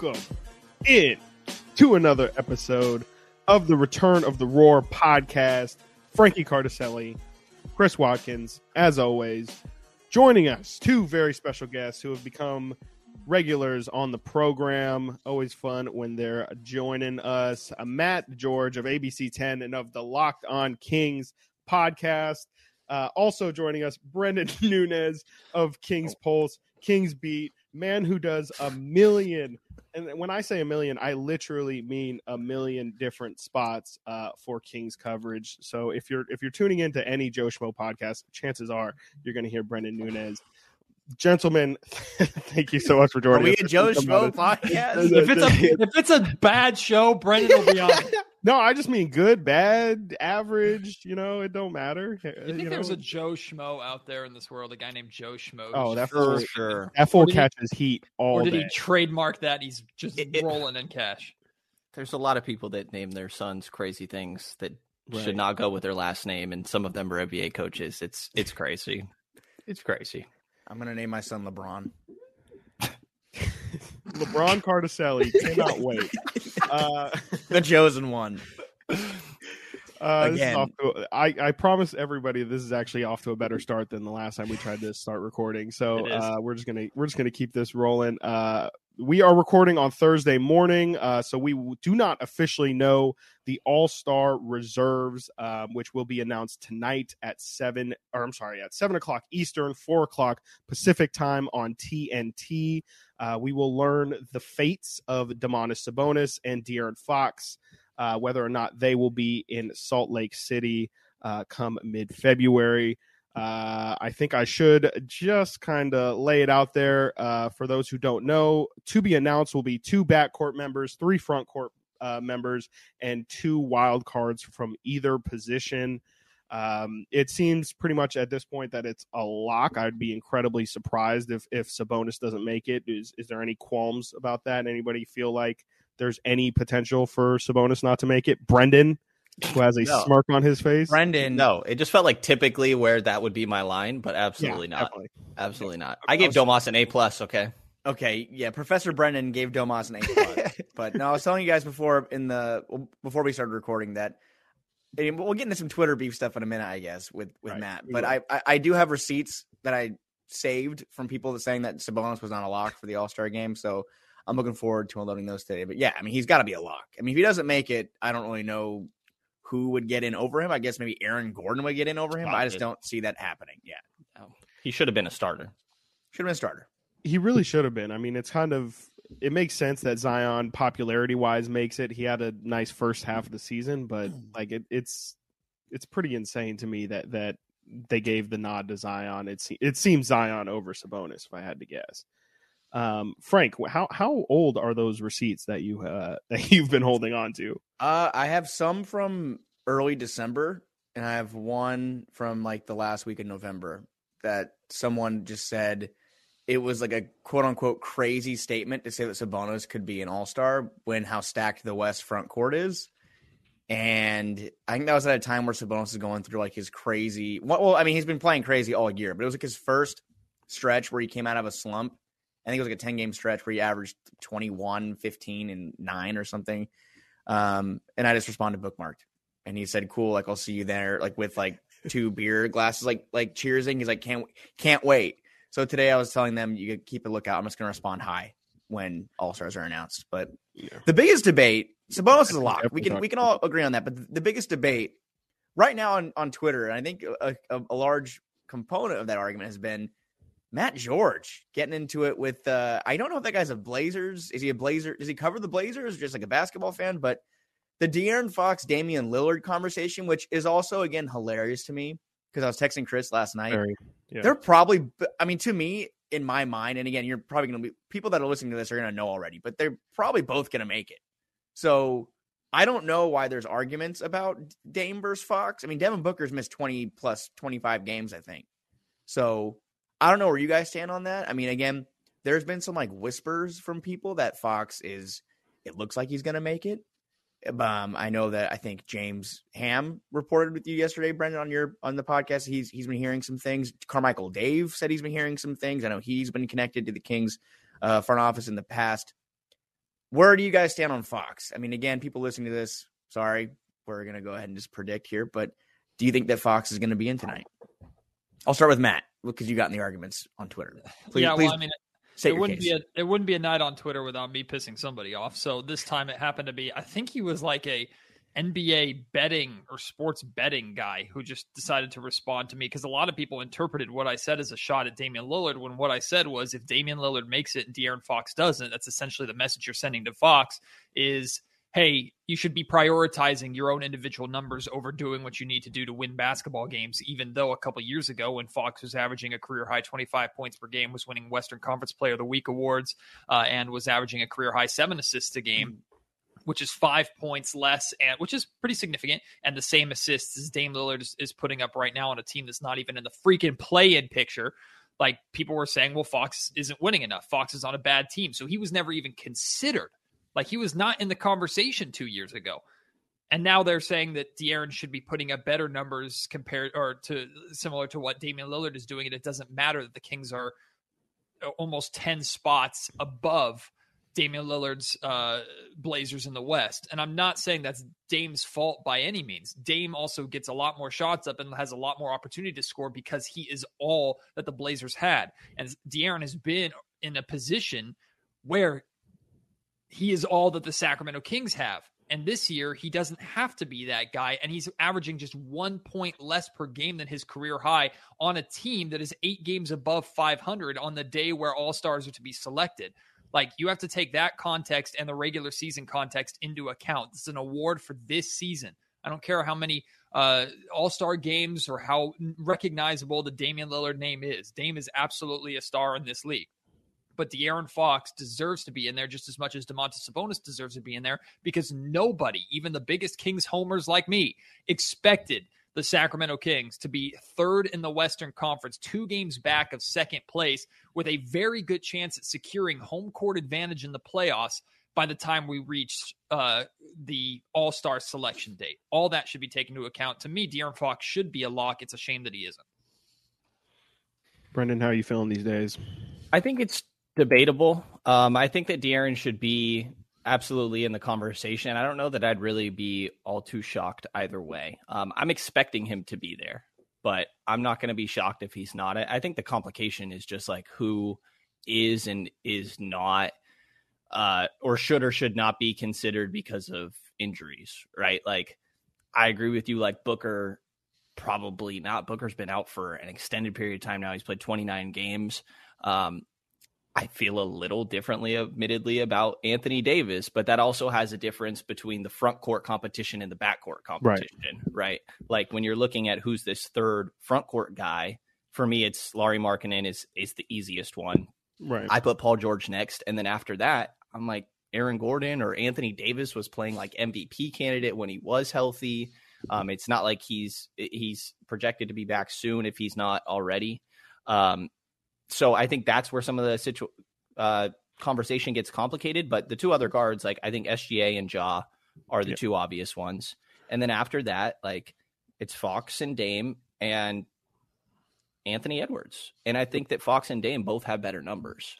welcome in to another episode of the Return of the Roar podcast. Frankie Cartoscelli, Chris Watkins, as always, joining us. Two very special guests who have become regulars on the program. Always fun when they're joining us. Uh, Matt George of ABC 10 and of the Locked On Kings podcast. Uh, also joining us, Brenden Nunes of Kings Pulse, Kings Beat, man who does a million. And when I say a million, I literally mean a million different spots uh, for Kings coverage. So if you're if you're tuning into any Joe Schmo podcast, chances are you're going to hear Brenden Nunes gentlemen, thank you so much for joining. Are we us. a Joe Schmo podcast? if it's a if it's a bad show, Brenden will be on. it. no, I just mean good, bad, average. You know, it don't matter. Eh, you think You there's know? a Joe Schmo out there in this world? A guy named Joe Schmo. Oh, who's that just- fool, sure. that fool Or did he- catches heat all or did day. he trademark that? He's just It- it- rolling in cash. There's a lot of people that name their sons crazy things that Right. should not go with their last name, and some of them are NBA coaches. It's it's crazy. It's crazy. I'm gonna name my son LeBron. LeBron Cartoscelli cannot wait. Uh, The chosen one. uh, this is Again. off to- I, I promise everybody this is actually off to a better start than the last time we tried to start recording. So uh, we're just gonna we're just gonna keep this rolling. Uh, we are recording on Thursday morning, uh, so we do not officially know the All Star reserves, um, which will be announced tonight at seven. Or I'm sorry, at seven o'clock Eastern, four o'clock Pacific time on TNT. Uh, we will learn the fates of Domantas Sabonis and De'Aaron Fox, uh, whether or not they will be in Salt Lake City uh, come mid February. Uh, I think I should just kind of lay it out there uh, for those who don't know. To be announced will be two backcourt members, three front court uh, members, and two wild cards from either position. Um, it seems pretty much at this point that it's a lock. I'd be incredibly surprised if if Sabonis doesn't make it. Is is there any qualms about that? Anybody feel like there's any potential for Sabonis not to make it? Brenden, who has a No. smirk on his face. Brenden. No, it just felt like typically where that would be my line, but absolutely Yeah, not. definitely. Absolutely not. I gave Domas an A plus. Okay. Okay, yeah, Professor Brenden gave Domas an A plus. but no, I was telling you guys before in the before we started recording that and we'll get into some Twitter beef stuff in a minute, I guess, with with Right, Matt. But will. I, I I do have receipts that I saved from people that saying that Sabonis was not a lock for the All Star game. So I'm looking forward to unloading those today. But yeah, I mean he's got to be a lock. I mean if he doesn't make it, I don't really know who would get in over him. I guess maybe Aaron Gordon would get in over him. But I just don't see that happening. Yeah, oh. He should have been a starter. should have been a starter. he really should have been. I mean, it's kind of it makes sense that Zion popularity wise makes it. He had a nice first half of the season, but hmm. like it, it's it's pretty insane to me that that they gave the nod to Zion. It se- it seems Zion over Sabonis, if I had to guess. Um, Frank, how how old are those receipts that you uh, that you've been holding on to? Uh, I have some from early December, and I have one from like the last week of November that someone just said it was like a quote unquote crazy statement to say that Sabonis could be an all star when how stacked the West front court is. And I think that was at a time where Sabonis is going through like his crazy. Well, well, I mean, he's been playing crazy all year, but it was like his first stretch where he came out of a slump. I think it was like a 10 game stretch where he averaged 21, 15, and 9 or something. Um, and I just responded bookmarked. And he said, Cool, like I'll see you there, like with like two beer glasses, like like cheersing. He's like, Can't can't wait. So today I was telling them you keep a lookout. I'm just gonna respond hi when all stars are announced. But Yeah. the biggest debate, Sabonis is a lock. We can we can all agree on that. But the, the biggest debate right now on, on Twitter, and I think a, a, a large component of that argument has been Matt George getting into it with uh I don't know if that guy's a Blazers. Is he a Blazer? Does he cover the Blazers or just like a basketball fan? But the De'Aaron Fox, Damian Lillard conversation, which is also again hilarious to me because I was texting Chris last night. Very, yeah. They're probably, I mean, to me, in my mind, and again, you're probably going to be people that are listening to this are going to know already, but they're probably both going to make it. So I don't know why there's arguments about Dame versus Fox. I mean, Devin Booker's missed 20 plus 25 games, I think. So I don't know where you guys stand on that. I mean, again, there's been some like whispers from people that Fox is, it looks like he's going to make it. Um, I know that I think James Ham reported with you yesterday, Brenden, on your on the podcast. He's he's been hearing some things. Carmichael Dave said he's been hearing some things. I know he's been connected to the Kings uh, front office in the past. where do you guys stand on Fox? I mean, again, people listening to this, sorry, we're gonna go ahead and just predict here, but do you think that Fox is going to be in tonight? I'll start with Matt because you got in the arguments on Twitter. Please, yeah, please well, I mean, it wouldn't case. be a it wouldn't be a night on Twitter without me pissing somebody off. So this time it happened to be I think he was like a NBA betting or sports betting guy who just decided to respond to me because a lot of people interpreted what I said as a shot at Damian Lillard when what I said was if Damian Lillard makes it and De'Aaron Fox doesn't, that's essentially the message you're sending to Fox is hey, you should be prioritizing your own individual numbers over doing what you need to do to win basketball games. Even though a couple years ago, when Fox was averaging a career high 25 points per game, was winning Western Conference Player of the Week awards, uh, and was averaging a career high seven assists a game. Which is five points less, and which is pretty significant, and the same assists as Dame Lillard is, is putting up right now on a team that's not even in the freaking play-in picture. Like people were saying, well, Fox isn't winning enough. Fox is on a bad team, so he was never even considered like he was not in the conversation two years ago. And now they're saying that De'Aaron should be putting up better numbers compared or to similar to what Damian Lillard is doing. And it doesn't matter that the Kings are almost 10 spots above Damian Lillard's uh, Blazers in the West. And I'm not saying that's Dame's fault by any means. Dame also gets a lot more shots up and has a lot more opportunity to score because he is all that the Blazers had. And De'Aaron has been in a position where he is all that the Sacramento Kings have. And this year, he doesn't have to be that guy. And he's averaging just one point less per game than his career high on a team that is eight games above 500 on the day where all stars are to be selected. Like, you have to take that context and the regular season context into account. It's an award for this season. I don't care how many uh, all star games or how recognizable the Damian Lillard name is. Dame is absolutely a star in this league but De'Aaron Fox deserves to be in there just as much as Domantas Sabonis deserves to be in there because nobody, even the biggest Kings homers like me, expected the Sacramento Kings to be third in the Western Conference, two games back of second place, with a very good chance at securing home court advantage in the playoffs by the time we reach uh, the All Star selection date. All that should be taken into account. To me, De'Aaron Fox should be a lock. It's a shame that he isn't. Brenden, how are you feeling these days? I think it's debatable. Um, I think that De'Aaron should be absolutely in the conversation. I don't know that I'd really be all too shocked either way. Um, I'm expecting him to be there, but I'm not going to be shocked if he's not. I, think the complication is just like who is and is not, uh, or should or should not be considered because of injuries, right? Like, I agree with you. Like Booker, probably not. Booker's been out for an extended period of time now. He's played 29 games. Um, I feel a little differently, admittedly, about Anthony Davis, but that also has a difference between the front court competition and the back court competition, right? right? Like when you're looking at who's this third front court guy, for me, it's Lauri Markkanen is is the easiest one. Right. I put Paul George next, and then after that, I'm like Aaron Gordon or Anthony Davis was playing like MVP candidate when he was healthy. Um, it's not like he's he's projected to be back soon if he's not already. Um, so I think that's where some of the situ- uh, conversation gets complicated. But the two other guards, like I think SGA and Ja, are the Yep. two obvious ones. And then after that, like it's Fox and Dame and Anthony Edwards. And I think that Fox and Dame both have better numbers.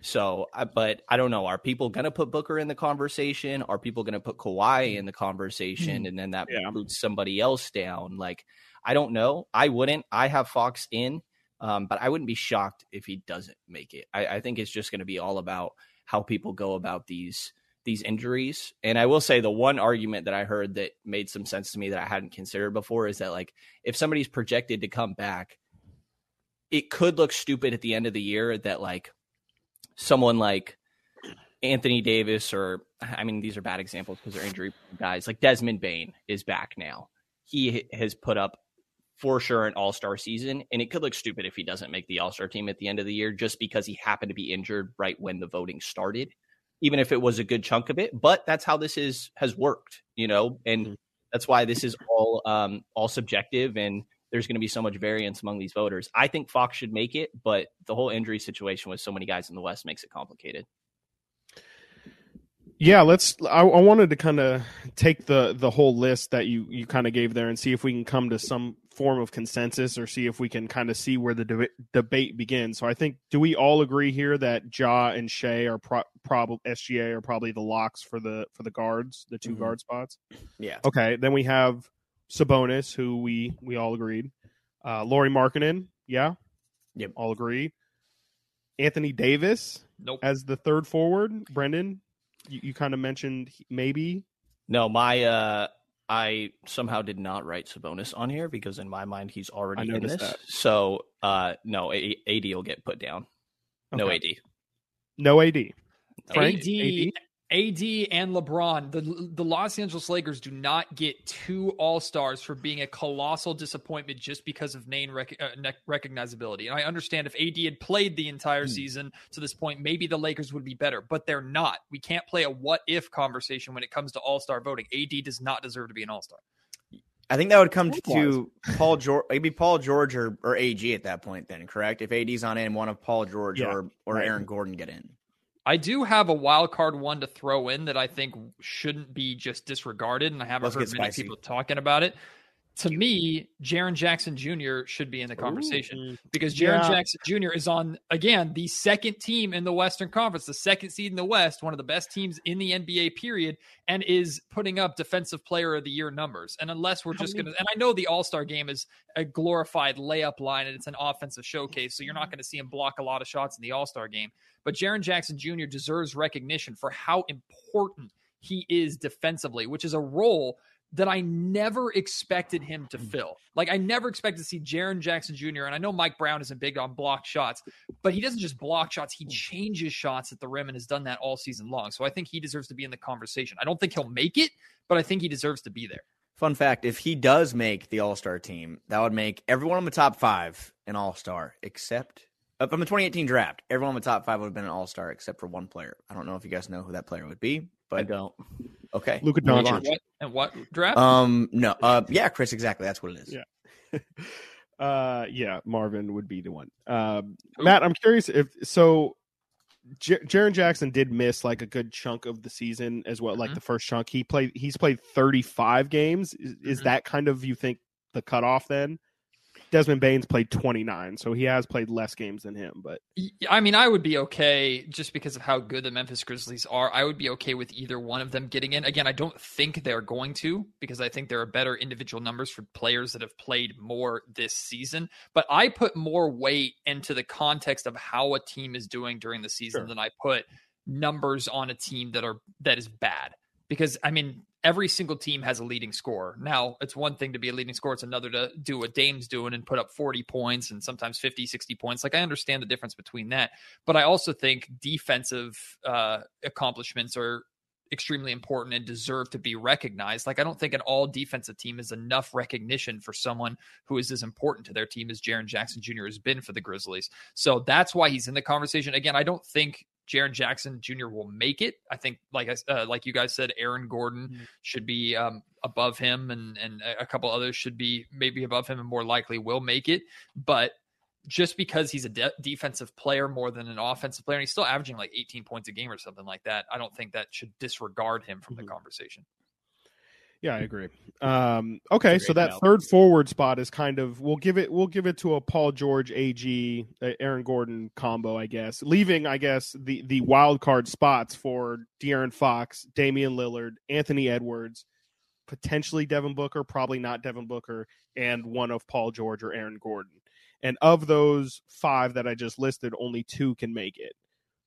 So, but I don't know. Are people going to put Booker in the conversation? Are people going to put Kawhi in the conversation? And then that Yeah. boots somebody else down? Like, I don't know. I wouldn't. I have Fox in, um, but I wouldn't be shocked if he doesn't make it. I, I think it's just going to be all about how people go about these these injuries. And I will say the one argument that I heard that made some sense to me that I hadn't considered before is that like if somebody's projected to come back, it could look stupid at the end of the year that like someone like Anthony Davis or I mean these are bad examples because they're injury guys like Desmond Bane is back now. He has put up for sure an all-star season and it could look stupid if he doesn't make the all-star team at the end of the year just because he happened to be injured right when the voting started even if it was a good chunk of it but that's how this is has worked you know and Mhm. that's why this is all um all subjective and there's going to be so much variance among these voters. I think Fox should make it, but the whole injury situation with so many guys in the West makes it complicated. Yeah, let's. I, I wanted to kind of take the the whole list that you you kind of gave there and see if we can come to some form of consensus or see if we can kind of see where the deb- debate begins. So I think do we all agree here that Ja and Shai are pro- probably SGA are probably the locks for the for the guards, the 2 Mhm. guard spots. Yeah. Okay, then we have Sabonis, who we we all agreed. Uh, Lauri Markkanen, yeah, Yep. all agree. Anthony Davis Nope. as the third forward. Brenden, you, you kind of mentioned maybe. No, my uh I somehow did not write Sabonis on here because in my mind he's already in this. that. So uh no, A- AD will get put down. No AD. No AD. No Frank? AD, AD and LeBron, the the Los Angeles Lakers do not get two All Stars for being a colossal disappointment just because of name rec- uh, ne- recognizability. And I understand if AD had played the entire Hmm. season to this point, maybe the Lakers would be better, but they're not. We can't play a what if conversation when it comes to All Star voting. AD does not deserve to be an All Star. I think that would come Likewise. to Paul George. It'd be Paul George or, or AG at that point, then, correct? If AD's on in, one of Paul George Yeah, or or right. Aaron Gordon get in. I do have a wild card one to throw in that I think shouldn't be just disregarded, and I haven't Let's heard many people talking about it. To me, Jaren Jackson Jr. should be in the conversation Ooh. because Jaren Yeah. Jackson Jr. is on again the second team in the Western Conference, the second seed in the West, one of the best teams in the NBA period, and is putting up Defensive Player of the Year numbers. And unless we're just gonna, and I know the All Star game is a glorified layup line and it's an offensive showcase, so you're not mm-hmm. going to see him block a lot of shots in the All Star game. But Jaren Jackson Jr. deserves recognition for how important he is defensively, which is a role that I never expected him to fill. Like I never expected to see Jaren Jackson Jr. And I know Mike Brown isn't big on block shots, but he doesn't just block shots; he changes shots at the rim and has done that all season long. So I think he deserves to be in the conversation. I don't think he'll make it, but I think he deserves to be there. Fun fact: If he does make the All Star team, that would make everyone on the top five an All Star, except uh, from the 2018 draft. Everyone on the top five would have been an All Star except for one player. I don't know if you guys know who that player would be, I don't. okay. Luka Move Doncic. What and what draft? Um, no, uh, yeah, Chris, exactly. That's what it is. Yeah. uh yeah marvin would be the one um matt i'm curious if so J- Jaren Jackson did miss like a good chunk of the season as well, like Mhm. the first chunk. He played. He's played thirty five games. Is, is Mhm. that kind of you think the cutoff then? Desmond Bane's played twenty nine, so he has played less games than him. But I mean, I would be okay just because of how good the Memphis Grizzlies are. I would be okay with either one of them getting in. Again, I don't think they're going to because I think there are better individual numbers for players that have played more this season. But I put more weight into the context of how a team is doing during the season Sure. than I put numbers on a team that are that is bad. Because I mean, every single team has a leading scorer. Now, it's one thing to be a leading scorer, it's another to do what Dame's doing and put up 40 points and sometimes 50, 60 points. Like I understand the difference between that, but I also think defensive uh accomplishments are extremely important and deserve to be recognized. Like I don't think an all defensive team is enough recognition for someone who is as important to their team as Jaren Jackson Jr. has been for the Grizzlies. So that's why he's in the conversation. Again, I don't think Jaren Jackson Jr. will make it. I think, like I uh, like you guys said, Aaron Gordon Mhm. should be um, above him, and and a couple others should be maybe above him, and more likely will make it. But just because he's a de- defensive player more than an offensive player, and he's still averaging like 18 points a game or something like that, I don't think that should disregard him from Mhm. the conversation. Yeah, I agree. Um, okay, so that third forward spot is kind of we'll give it we'll give it to a Paul George, AG, uh, Aaron Gordon combo, I guess. Leaving, I guess, the the wild card spots for De'Aaron Fox, Damian Lillard, Anthony Edwards, potentially Devin Booker, probably not Devin Booker, and one of Paul George or Aaron Gordon. And of those five that I just listed, only two can make it.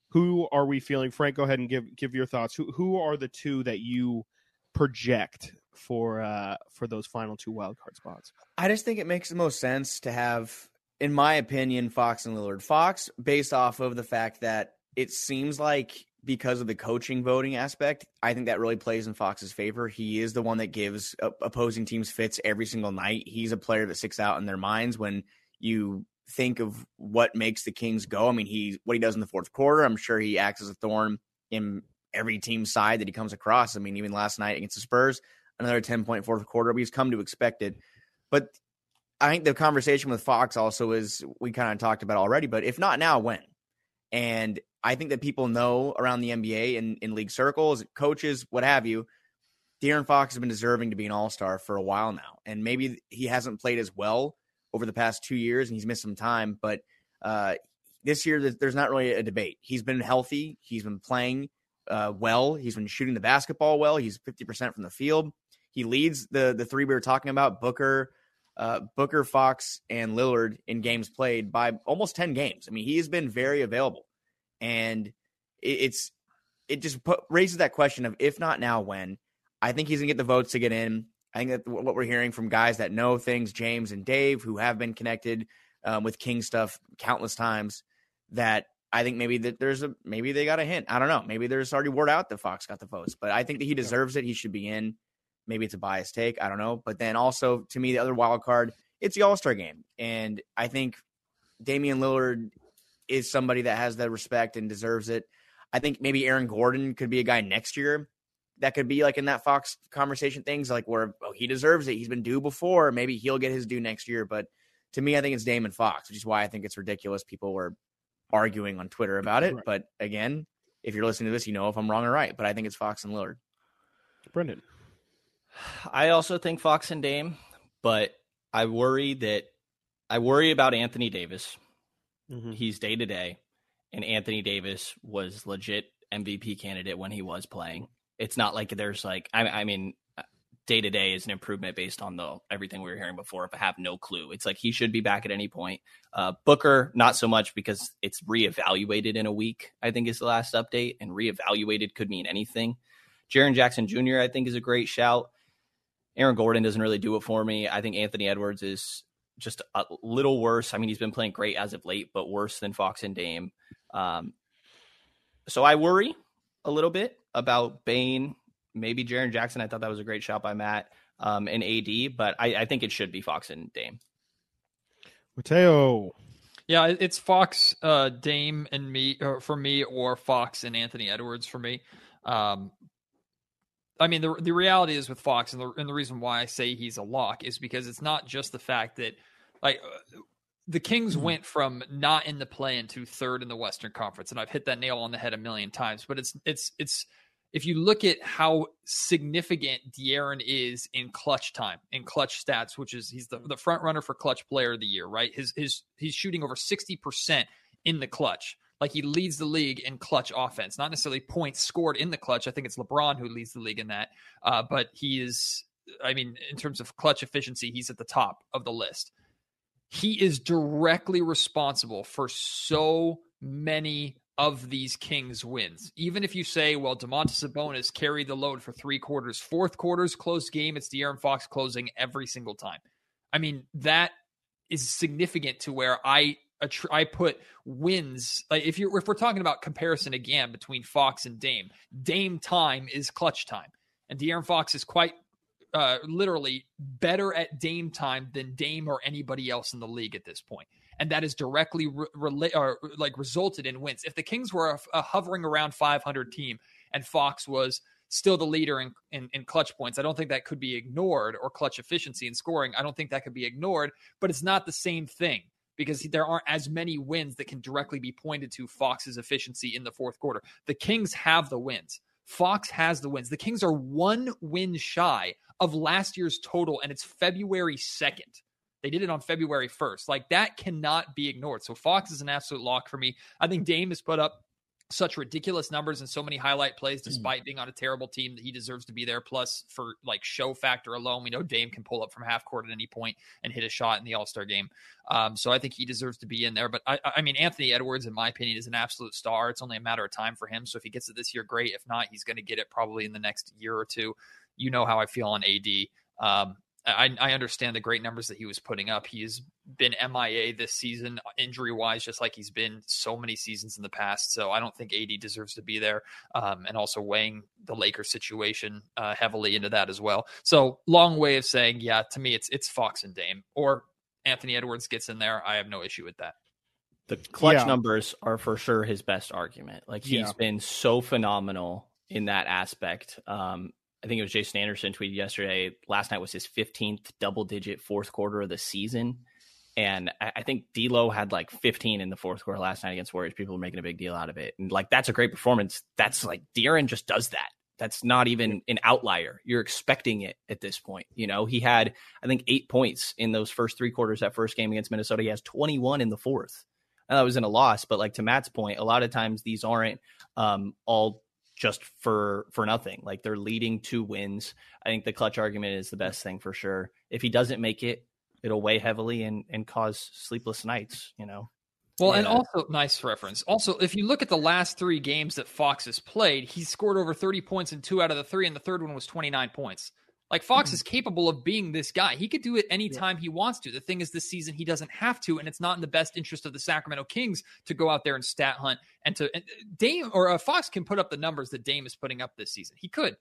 Who are we feeling? Frank, go ahead and give give your thoughts. Who who are the two that you project for uh for those final two wild card spots? I just think it makes the most sense to have, in my opinion, Fox and Lillard. Fox, based off of the fact that it seems like because of the coaching voting aspect, I think that really plays in Fox's favor. He is the one that gives opposing teams fits every single night. He's a player that sticks out in their minds when you think of what makes the Kings go. I mean, he what he does in the fourth quarter. I'm sure he acts as a thorn in every team's side that he comes across. I mean, even last night against the Spurs, another 10 point fourth quarter. We've come to expect it. But I think the conversation with Fox also is we kind of talked about already, but if not now, when? And I think that people know around the NBA and in league circles, coaches, what have you, De'Aaron Fox has been deserving to be an All Star for a while now, and maybe he hasn't played as well over the past two years, and he's missed some time. But uh, this year, there's not really a debate. He's been healthy. He's been playing uh, well. He's been shooting the basketball well. He's 50% from the field. He leads the the three we were talking about: Booker, uh, Booker, Fox, and Lillard in games played by almost 10 games. I mean, he has been very available, and it, it's it just put, raises that question of if not now, when. I think he's gonna get the votes to get in. I think that what we're hearing from guys that know things, James and Dave, who have been connected um, with King stuff countless times, that I think maybe that there's a maybe they got a hint. I don't know. Maybe there's already word out that Fox got the votes, but I think that he deserves it. He should be in. Maybe it's a biased take. I don't know. But then also to me, the other wild card, it's the All Star game, and I think Damian Lillard is somebody that has that respect and deserves it. I think maybe Aaron Gordon could be a guy next year that could be like in that Fox conversation things like where oh, he deserves it. He's been due before. Maybe he'll get his due next year. But to me, I think it's Damon Fox, which is why I think it's ridiculous. People were arguing on Twitter about it. Right. But again, if you're listening to this, you know if I'm wrong or right. But I think it's Fox and Lillard. Brenden. I also think Fox and Dame, but I worry that I worry about Anthony Davis. Mm-hmm. He's day to day, and Anthony Davis was legit MVP candidate when he was playing. It's not like there's like I, I mean day to day is an improvement based on the everything we were hearing before. If I have no clue, it's like he should be back at any point. Uh, Booker, not so much because it's reevaluated in a week. I think is the last update, and reevaluated could mean anything. Jaren Jackson Jr. I think is a great shout. Aaron Gordon doesn't really do it for me. I think Anthony Edwards is just a little worse. I mean, he's been playing great as of late, but worse than Fox and Dame. Um, so I worry a little bit about Bane, maybe Jaren Jackson. I thought that was a great shot by Matt um, and AD, but I, I think it should be Fox and Dame. Mateo. Yeah, it's Fox, uh, Dame, and me for me, or Fox and Anthony Edwards for me. Um, I mean, the the reality is with Fox, and the and the reason why I say he's a lock is because it's not just the fact that like the Kings mm-hmm. went from not in the play into third in the Western Conference, and I've hit that nail on the head a million times. But it's it's it's if you look at how significant De'Aaron is in clutch time, in clutch stats, which is he's the, the front runner for clutch player of the year, right? His his he's shooting over sixty percent in the clutch. Like he leads the league in clutch offense, not necessarily points scored in the clutch. I think it's LeBron who leads the league in that. Uh, but he is, I mean, in terms of clutch efficiency, he's at the top of the list. He is directly responsible for so many of these Kings wins. Even if you say, well, Domantas Sabonis carried the load for three quarters, fourth quarter's close game, it's De'Aaron Fox closing every single time. I mean, that is significant to where I I put wins like if you're if we're talking about comparison again between Fox and Dame, Dame time is clutch time, and De'Aaron Fox is quite uh, literally better at Dame time than Dame or anybody else in the league at this point, and that is directly re- or like resulted in wins. If the Kings were a, a hovering around 500 team and Fox was still the leader in, in, in, clutch points. I don't think that could be ignored or clutch efficiency in scoring. I don't think that could be ignored, but it's not the same thing because there aren't as many wins that can directly be pointed to Fox's efficiency in the fourth quarter. The Kings have the wins. Fox has the wins. The Kings are one win shy of last year's total, and it's February 2nd. They did it on February 1st. Like that cannot be ignored. So Fox is an absolute lock for me. I think Dame has put up such ridiculous numbers and so many highlight plays hmm. despite being on a terrible team that he deserves to be there. Plus for like show factor alone we know dame can pull up from half court at any point and hit a shot in the all-star game. Um, so i think he deserves to be in there. But I, I mean anthony edwards in my opinion is an absolute star. It's only a matter of time for him. So if he gets it this year great. If not he's going to get it probably in the next year or two. You know how i feel on ad um, I, I, understand the great numbers that he was putting up. He's been MIA this season, injury wise, just like he's been so many seasons in the past. So I don't think AD deserves to be there. Um, and also weighing the Lakers situation uh, heavily into that as well. So long way of saying, yeah, to me, it's it's Fox and Dame or Anthony Edwards gets in there. I have no issue with that. The clutch yeah. numbers are for sure his best argument. Like he's yeah. been so phenomenal in that aspect. Um, I think it was Jason Anderson tweeted yesterday. Last night was his 15th double digit fourth quarter of the season. And I, I think D'Lo had like 15 in the fourth quarter last night against Warriors. People were making a big deal out of it. And like, that's a great performance. That's like De'Aaron just does that. that's not even an outlier. You're expecting it at this point. You know, he had, I think, eight points in those first three quarters that first game against Minnesota. He has 21 in the fourth. And that was in a loss, but like to Matt's point, a lot of times these aren't um, all just for for nothing. Like they're leading two wins. I think the clutch argument is the best thing for sure. If he doesn't make it, it'll weigh heavily and and cause sleepless nights. You know. Well, yeah. and uh, also nice reference. Also, if you look at the last three games that Fox has played, he scored over 30 points in two out of the three, and the third one was 29 points. Like Fox mm-hmm. is capable of being this guy. He could do it anytime yeah. he wants to. The thing is, this season he doesn't have to, and it's not in the best interest of the Sacramento Kings to go out there and stat hunt and to and Dame or uh, Fox can put up the numbers that Dame is putting up this season. He could.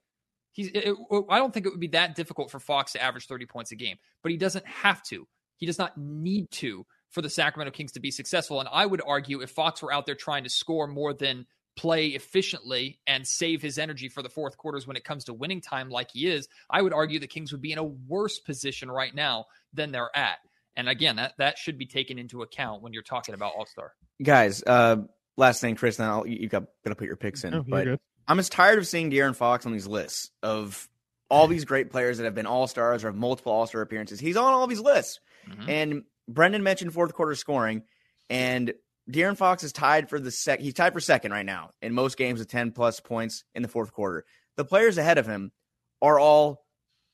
He's. It, I don't think it would be that difficult for Fox to average 30 points a game, but he doesn't have to. He does not need to for the Sacramento Kings to be successful. And I would argue if Fox were out there trying to score more than play efficiently and save his energy for the fourth quarters when it comes to winning time like he is, I would argue the Kings would be in a worse position right now than they're at. And again, that that should be taken into account when you're talking about All Star. Guys, uh, last thing, Chris. Now you got gonna put your picks in, oh, but good. I'm as tired of seeing De'Aaron Fox on these lists of all these great players that have been All Stars or have multiple All Star appearances. He's on all these lists, mm-hmm. and Brenden mentioned fourth quarter scoring, and De'Aaron Fox is tied for the sec. He's tied for second right now in most games with 10 plus points in the fourth quarter. The players ahead of him are all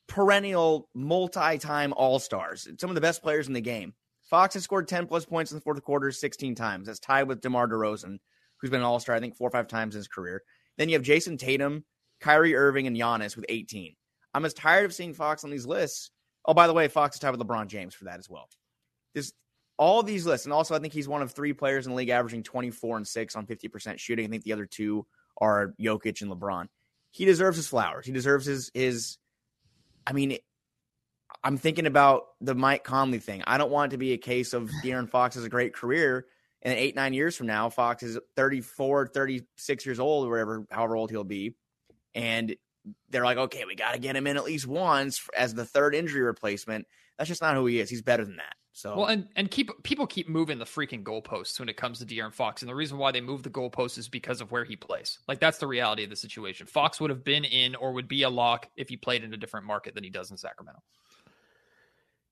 perennial multi-time all-stars. Some of the best players in the game. Fox has scored 10 plus points in the fourth quarter 16 times. That's tied with DeMar DeRozan, who's been an all-star, I think, four or five times in his career. Then you have Jayson Tatum, Kyrie Irving, and Giannis with 18. I'm as tired of seeing Fox on these lists. Oh, by the way, Fox is tied with LeBron James for that as well. This all these lists, and also I think he's one of three players in the league averaging 24 and six on 50% shooting. I think the other two are Jokic and LeBron. He deserves his flowers. He deserves his his. I mean, I'm thinking about the Mike Conley thing. I don't want it to be a case of De'Aaron Fox has a great career, and eight nine years from now, Fox is 34, 36 years old, or whatever, however old he'll be, and they're like, okay, we got to get him in at least once as the third injury replacement. That's just not who he is. He's better than that. So well, and and keep people keep moving the freaking goalposts when it comes to De'Aaron Fox, and the reason why they move the goalposts is because of where he plays. Like that's the reality of the situation. Fox would have been in or would be a lock if he played in a different market than he does in Sacramento.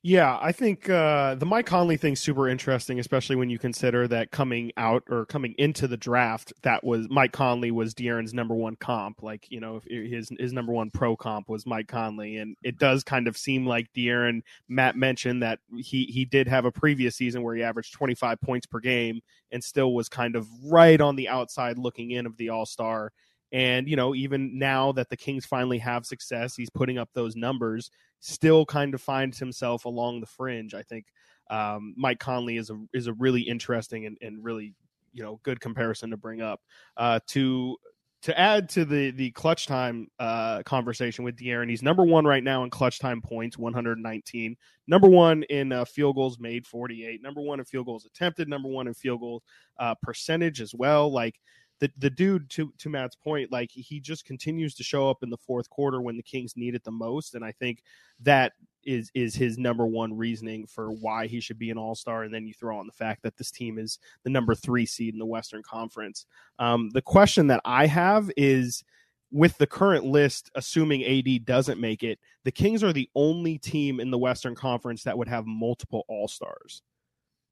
Yeah, I think uh, the Mike Conley thing's super interesting, especially when you consider that coming out or coming into the draft, that was Mike Conley was De'Aaron's number one comp. Like you know, his his number one pro comp was Mike Conley, and it does kind of seem like De'Aaron. Matt mentioned that he he did have a previous season where he averaged 25 points per game and still was kind of right on the outside looking in of the All Star. And, you know, even now that the Kings finally have success, he's putting up those numbers, still kind of finds himself along the fringe. I think um, Mike Conley is a is a really interesting and, and really, you know, good comparison to bring up. Uh, to to add to the the clutch time uh, conversation with De'Aaron, he's number one right now in clutch time points, 119. Number one in uh, field goals made, 48. Number one in field goals attempted. Number one in field goals uh, percentage as well. Like the the dude to to Matt's point, like he just continues to show up in the fourth quarter when the Kings need it the most, and I think that is is his number one reasoning for why he should be an All Star. And then you throw on the fact that this team is the number three seed in the Western Conference. Um, the question that I have is. With the current list, assuming AD doesn't make it, the Kings are the only team in the Western Conference that would have multiple All Stars.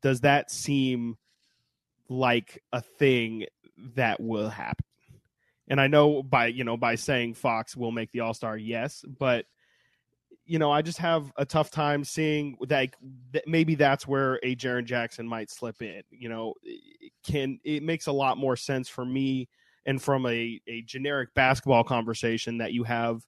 Does that seem like a thing that will happen. And I know by you know by saying Fox will make the All Star, yes, but you know I just have a tough time seeing like that maybe that's where a Jaren Jackson might slip in. You know, can it makes a lot more sense for me and from a a generic basketball conversation that you have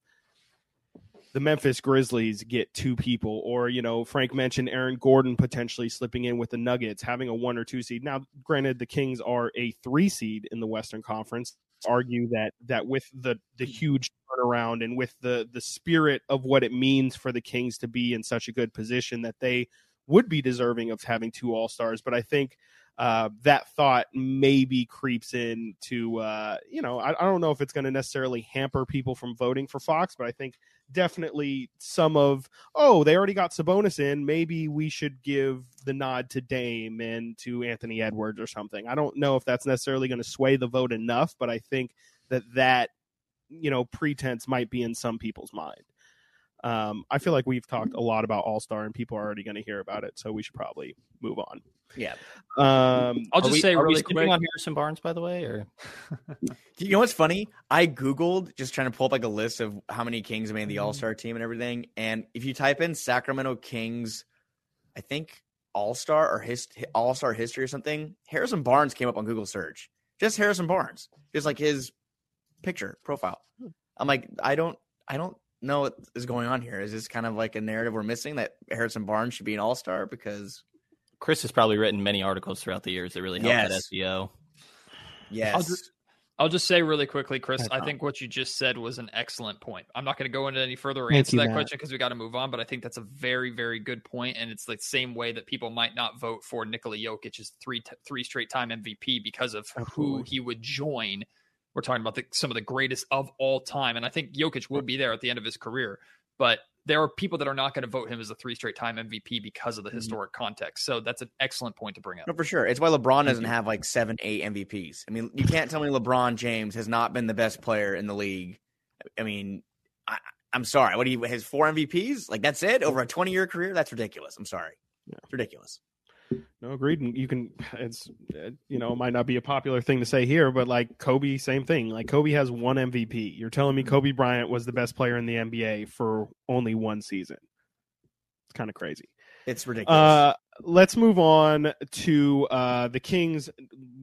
the Memphis Grizzlies get two people, or you know, Frank mentioned Aaron Gordon potentially slipping in with the Nuggets, having a one or two seed. Now, granted, the Kings are a three seed in the Western Conference. Argue that that with the the huge turnaround and with the the spirit of what it means for the Kings to be in such a good position, that they would be deserving of having two All Stars. But I think uh, that thought maybe creeps into uh, you know I, I don't know if it's going to necessarily hamper people from voting for Fox, but I think definitely some of oh they already got Sabonis in, maybe we should give the nod to Dame and to Anthony Edwards or something. I don't know if that's necessarily going to sway the vote enough, but I think that that you know pretense might be in some people's mind. Um, I feel like we've talked a lot about All Star, and people are already going to hear about it, so we should probably move on. Yeah. Um, I'll just we, say are we really skipping quick. on Harrison Barnes, by the way, or You know what's funny? I googled just trying to pull up like a list of how many Kings made the All Star team and everything. And if you type in Sacramento Kings, I think All Star or his All Star history or something, Harrison Barnes came up on Google search. Just Harrison Barnes, just like his picture profile. I'm like, I don't, I don't know what is going on here. Is this kind of like a narrative we're missing that Harrison Barnes should be an All Star because Chris has probably written many articles throughout the years that really helped that Yes. SEO. yes, just- I'll just say really quickly, Chris. Hi, I think what you just said was an excellent point. I'm not going to go into any further Thank answer to you, that Matt. question because we got to move on. But I think that's a very, very good point, and it's the same way that people might not vote for Nikola Jokic's three t- three straight time MVP because of who he would join. We're talking about the, some of the greatest of all time, and I think Jokic will be there at the end of his career. But there are people that are not going to vote him as a three straight time MVP because of the Mhm. historic context. So that's an excellent point to bring up. No, for sure. It's why LeBron doesn't have like seven, eight MVPs. I mean, you can't tell me LeBron James has not been the best player in the league. I mean, I, I'm sorry. What do you has four MVPs? Like that's it over a 20 year career? That's ridiculous. I'm sorry. Yeah. It's ridiculous. No, agreed. And you can, it's, uh, you know, it might not be a popular thing to say here, but like Kobe, same thing. Like Kobe has one MVP. You're telling me Kobe Bryant was the best player in the NBA for only one season. It's kind of crazy. It's ridiculous. Uh, let's move on to uh, the Kings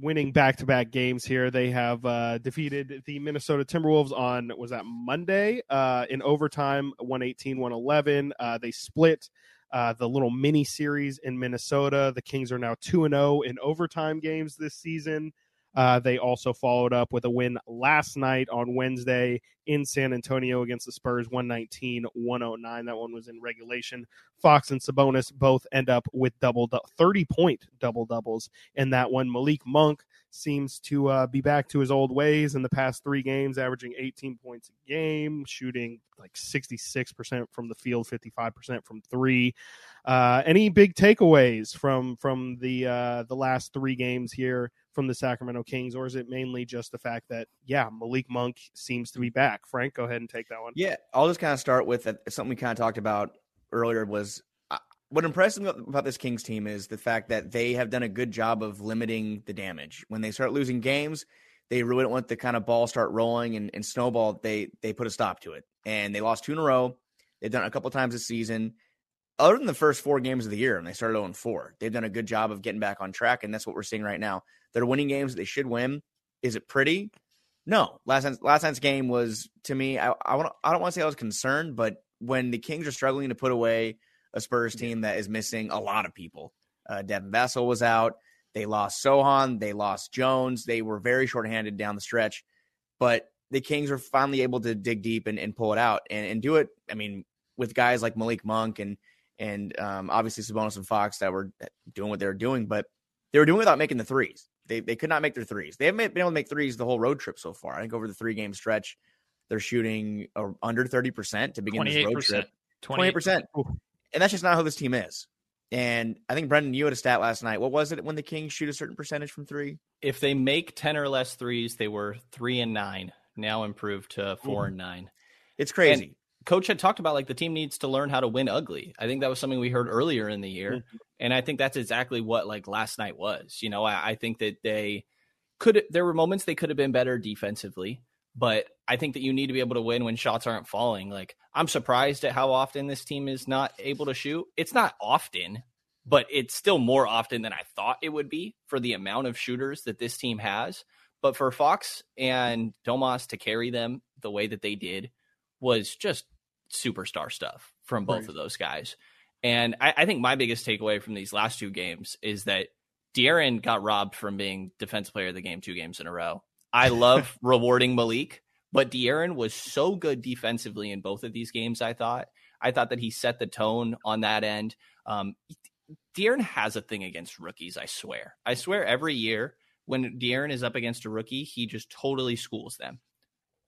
winning back to back games here. They have uh, defeated the Minnesota Timberwolves on, was that Monday uh, in overtime, 118 111. Uh, they split. Uh, the little mini series in Minnesota. The Kings are now 2 0 in overtime games this season. Uh, they also followed up with a win last night on Wednesday in San Antonio against the Spurs, 119 109. That one was in regulation. Fox and Sabonis both end up with double 30 point double doubles in that one. Malik Monk seems to uh, be back to his old ways in the past three games, averaging 18 points a game, shooting like 66% from the field, 55% from three. Uh, any big takeaways from from the uh, the last three games here from the Sacramento Kings, or is it mainly just the fact that yeah, Malik Monk seems to be back? Frank, go ahead and take that one. yeah, I'll just kind of start with something we kind of talked about earlier was uh, what impressed me about this Kings team is the fact that they have done a good job of limiting the damage. When they start losing games, they really don't want the kind of ball start rolling and, and snowball. They they put a stop to it, and they lost two in a row. They've done it a couple times this season. Other than the first four games of the year, and they started 0 4, they've done a good job of getting back on track, and that's what we're seeing right now. They're winning games they should win. Is it pretty? No. Last night's, last night's game was to me. I I, want I don't want to say I was concerned, but when the Kings are struggling to put away a Spurs team that is missing a lot of people, uh, Devin Vassell was out. They lost Sochan. They lost Jones. They were very shorthanded down the stretch, but the Kings were finally able to dig deep and, and pull it out and, and do it. I mean, with guys like Malik Monk and and um, obviously Sabonis and Fox that were doing what they were doing, but they were doing it without making the threes. They they could not make their threes. They haven't been able to make threes the whole road trip so far. I think over the three game stretch, they're shooting uh, under thirty percent to begin this road trip. Twenty eight percent, and that's just not who this team is. And I think Brenden, you had a stat last night. What was it when the Kings shoot a certain percentage from three? If they make 10 or less threes, they were 3 and 9, now improved to 4 Mhm. and 9. It's crazy. Coach had talked about like the team needs to learn how to win ugly. I think that was something we heard earlier in the year. Mhm. And I think that's exactly what like last night was. You know, I, I think that they could there were moments they could have been better defensively, but I think that you need to be able to win when shots aren't falling. Like I'm surprised at how often this team is not able to shoot. It's not often, but it's still more often than I thought it would be for the amount of shooters that this team has. But for Fox and Domas to carry them the way that they did was just superstar stuff from both Right. of those guys. And I, I think my biggest takeaway from these last two games is that De'Aaron got robbed from being defensive player of the game two games in a row. I love rewarding Malik, but De'Aaron was so good defensively in both of these games. I thought. I thought that he set the tone on that end. Um, De'Aaron has a thing against rookies. I swear. I swear every year when De'Aaron is up against a rookie, he just totally schools them.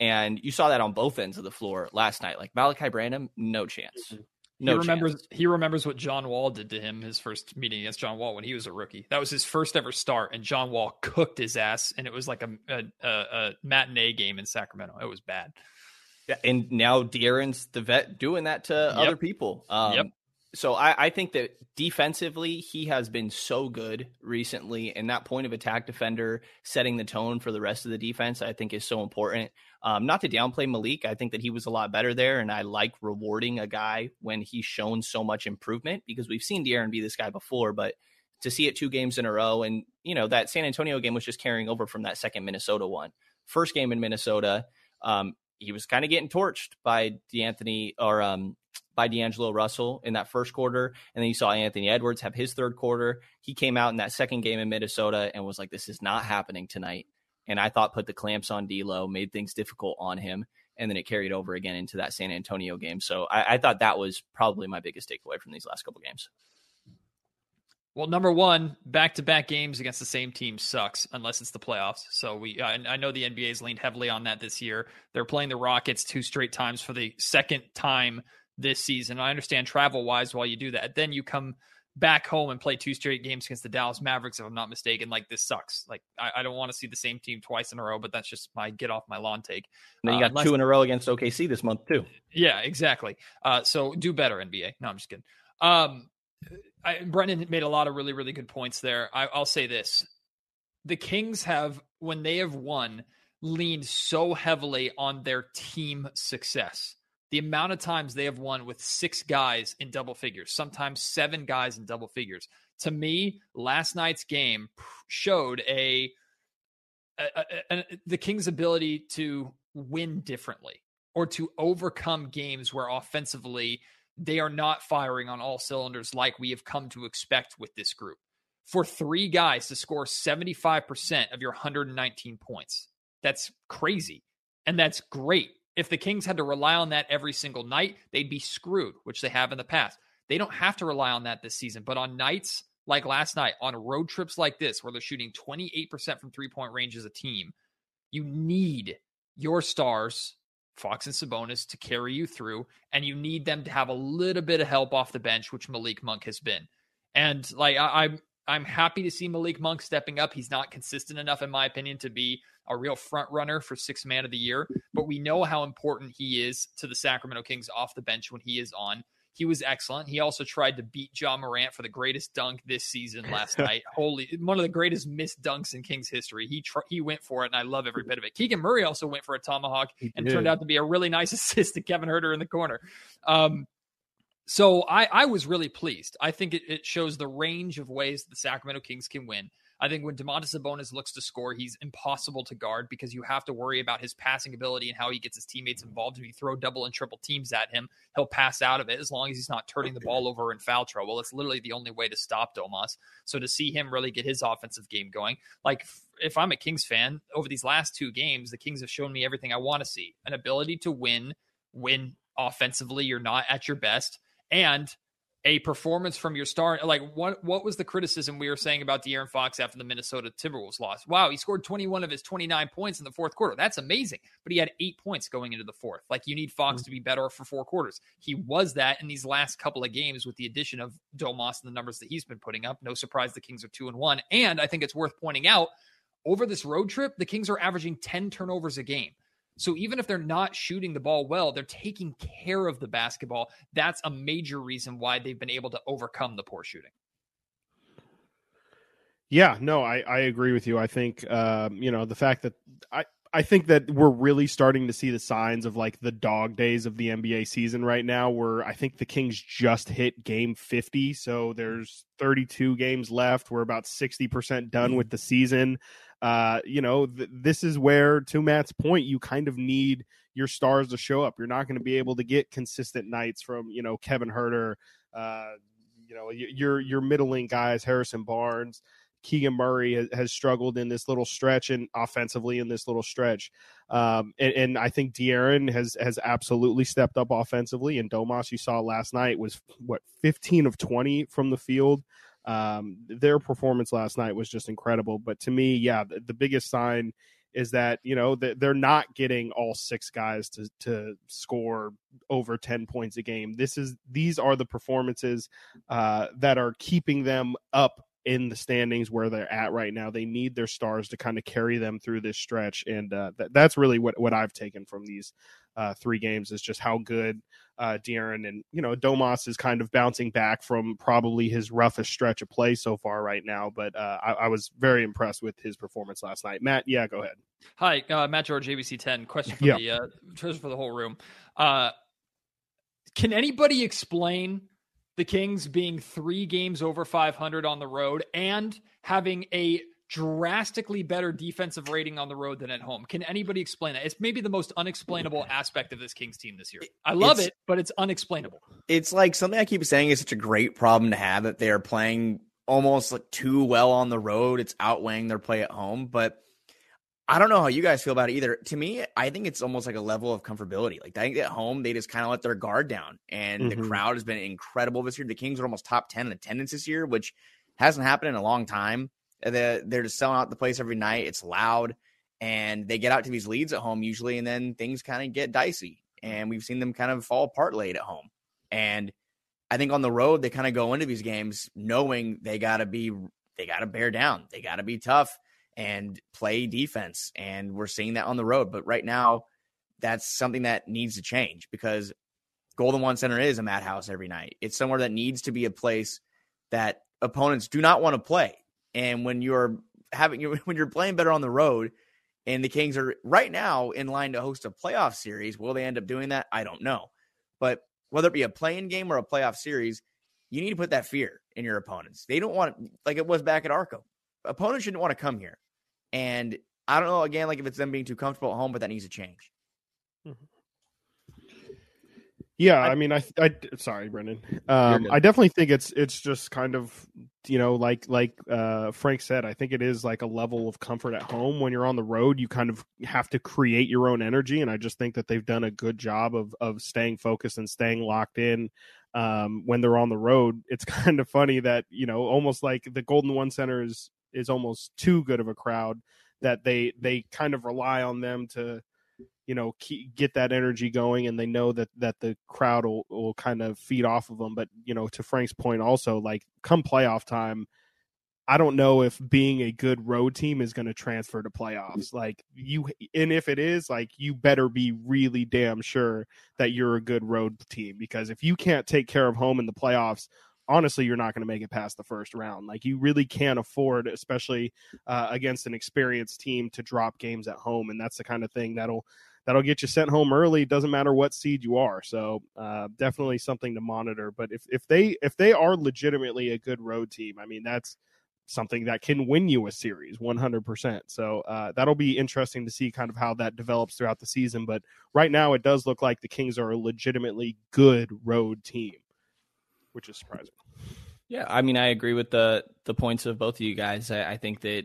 And you saw that on both ends of the floor last night. Like Malaki Branham, no chance. No he remembers chance. he remembers what John Wall did to him his first meeting against John Wall when he was a rookie. That was his first ever start, and John Wall cooked his ass, and it was like a a, a, a matinee game in Sacramento. It was bad. Yeah, and now De'Aaron's the vet doing that to Yep. other people. Um, Yep. So I, I think that defensively, he has been so good recently, and that point of attack defender setting the tone for the rest of the defense, I think, is so important. Um, not to downplay Malik, I think that he was a lot better there, and I like rewarding a guy when he's shown so much improvement because we've seen De'Aaron be this guy before, but to see it two games in a row, and you know that San Antonio game was just carrying over from that second Minnesota one. First game in Minnesota, um, he was kind of getting torched by D'Anthony or um, by D'Angelo Russell in that first quarter, and then you saw Anthony Edwards have his third quarter. He came out in that second game in Minnesota and was like, "This is not happening tonight." And I thought put the clamps on D'Lo, made things difficult on him, and then it carried over again into that San Antonio game. So I, I thought that was probably my biggest takeaway from these last couple games. Well, number one, back to back games against the same team sucks unless it's the playoffs. So we, I, I know the NBA's leaned heavily on that this year. They're playing the Rockets two straight times for the second time this season. I understand travel wise while you do that. Then you come back home and play two straight games against the Dallas Mavericks, if I'm not mistaken. Like this sucks. Like I, I don't want to see the same team twice in a row, but that's just my get off my lawn take. And then you Uh, got unless- two in a row against OKC this month too. Yeah, exactly. Uh, so do better, NBA. No, I'm just kidding. Um, I, Brendan made a lot of really, really good points there. I, I'll say this: the Kings have, when they have won, leaned so heavily on their team success. The amount of times they have won with six guys in double figures, sometimes seven guys in double figures. To me, last night's game showed a, a, a- a- the Kings' ability to win differently or to overcome games where offensively they are not firing on all cylinders like we have come to expect with this group. For three guys to score 75% of your 119 points, that's crazy. And that's great. If the Kings had to rely on that every single night, they'd be screwed, which they have in the past. They don't have to rely on that this season, but on nights like last night, on road trips like this, where they're shooting 28% from three point range as a team, you need your stars, Fox and Sabonis, to carry you through, and you need them to have a little bit of help off the bench, which Malik Monk has been. And like I, I'm, I'm happy to see Malik Monk stepping up. He's not consistent enough, in my opinion, to be a real front runner for six man of the year. But we know how important he is to the Sacramento Kings off the bench when he is on. He was excellent. He also tried to beat Ja Morant for the greatest dunk this season last night. Holy, one of the greatest missed dunks in Kings history. He tr- he went for it, and I love every bit of it. Keegan Murray also went for a tomahawk and turned out to be a really nice assist to Kevin Huerter in the corner. Um, so I, I was really pleased. I think it, it shows the range of ways the Sacramento Kings can win. I think when Domantas Sabonis looks to score, he's impossible to guard because you have to worry about his passing ability and how he gets his teammates involved. If you throw double and triple teams at him, he'll pass out of it as long as he's not turning the ball over in foul trouble. It's literally the only way to stop Domas. So to see him really get his offensive game going, like if I'm a Kings fan, over these last two games, the Kings have shown me everything I want to see: an ability to win, win offensively. You're not at your best, and a performance from your star. Like what what was the criticism we were saying about De'Aaron Fox after the Minnesota Timberwolves loss? Wow, he scored 21 of his 29 points in the fourth quarter. That's amazing. But he had eight points going into the fourth. Like you need Fox mm-hmm. to be better for four quarters. He was that in these last couple of games with the addition of Domas and the numbers that he's been putting up. No surprise the Kings are two and one. And I think it's worth pointing out over this road trip, the Kings are averaging 10 turnovers a game. So even if they're not shooting the ball well, they're taking care of the basketball. That's a major reason why they've been able to overcome the poor shooting. Yeah, no, I, I agree with you. I think um, you know the fact that I I think that we're really starting to see the signs of like the dog days of the NBA season right now. Where I think the Kings just hit game fifty, so there's 32 games left. We're about 60 percent done with the season. Uh, you know, th- this is where, to Matt's point, you kind of need your stars to show up. You're not going to be able to get consistent nights from you know Kevin Huerter. Uh, you know, your your middling guys, Harrison Barnes. Keegan Murray has, has struggled in this little stretch and offensively in this little stretch. Um, and, and I think De'Aaron has has absolutely stepped up offensively. And Domas, you saw last night, was what 15 of 20 from the field. Um, their performance last night was just incredible. But to me, yeah, the, the biggest sign is that you know they're not getting all six guys to to score over 10 points a game this is these are the performances uh, that are keeping them up in the standings where they're at right now. They need their stars to kind of carry them through this stretch, and uh, th- that's really what what I've taken from these uh, three games is just how good uh, De'Aaron and you know Domas is kind of bouncing back from probably his roughest stretch of play so far right now. But uh, I, I, was very impressed with his performance last night. Matt, yeah, go ahead. Hi, uh, Matt George, ABC ten. Question for the uh, for the whole room. Uh, can anybody explain? the Kings being three games over 500 on the road and having a drastically better defensive rating on the road than at home. Can anybody explain that? It's maybe the most unexplainable aspect of this Kings team this year. I love it's, it, but it's unexplainable. It's like something I keep saying is such a great problem to have that they're playing almost like too well on the road. It's outweighing their play at home, but I don't know how you guys feel about it either. To me, I think it's almost like a level of comfortability. Like I think at home they just kind of let their guard down, and mm-hmm. the crowd has been incredible this year. The Kings are almost top ten in attendance this year, which hasn't happened in a long time. They're, they're just selling out the place every night. It's loud, and they get out to these leads at home usually, and then things kind of get dicey. And we've seen them kind of fall apart late at home. And I think on the road they kind of go into these games knowing they got to be, they got to bear down, they got to be tough and play defense. And we're seeing that on the road. But right now, that's something that needs to change because Golden One Center is a madhouse every night. It's somewhere that needs to be a place that opponents do not want to play. And when you're having when you're playing better on the road, and the Kings are right now in line to host a playoff series, will they end up doing that? I don't know. But whether it be a playing game or a playoff series, you need to put that fear in your opponents. They don't want like it was back at Arco. Opponents shouldn't want to come here. And I don't know again, like if it's them being too comfortable at home, but that needs to change. Mm-hmm. Yeah, I, I, mean, I, I, sorry, Brendan. Um, I definitely think it's it's just kind of you know like like uh, Frank said. I think it is like a level of comfort at home. When you're on the road, you kind of have to create your own energy, and I just think that they've done a good job of of staying focused and staying locked in. Um, when they're on the road, it's kind of funny that you know almost like the Golden One Center is is almost too good of a crowd that they they kind of rely on them to you know keep, get that energy going and they know that that the crowd will, will kind of feed off of them but you know to frank's point also like come playoff time i don't know if being a good road team is going to transfer to playoffs. Mm. Like you and if it is like you better be really damn sure that you're a good road team because if you can't take care of home in the playoffs honestly you're not going to make it past the first round. Like you really can't afford especially uh, against an experienced team to drop games at home and that's the kind of thing that'll that'll get you sent home early. Doesn't matter what seed you are. So uh, definitely something to monitor. But if, if they if they are legitimately a good road team i mean that's something that can win you a series 100% so uh, that'll be interesting to see kind of how that develops throughout the season. But right now it does look like the kings are a legitimately good road team which is surprising. Yeah, I mean, I agree with the the points of both of you guys. I, I think that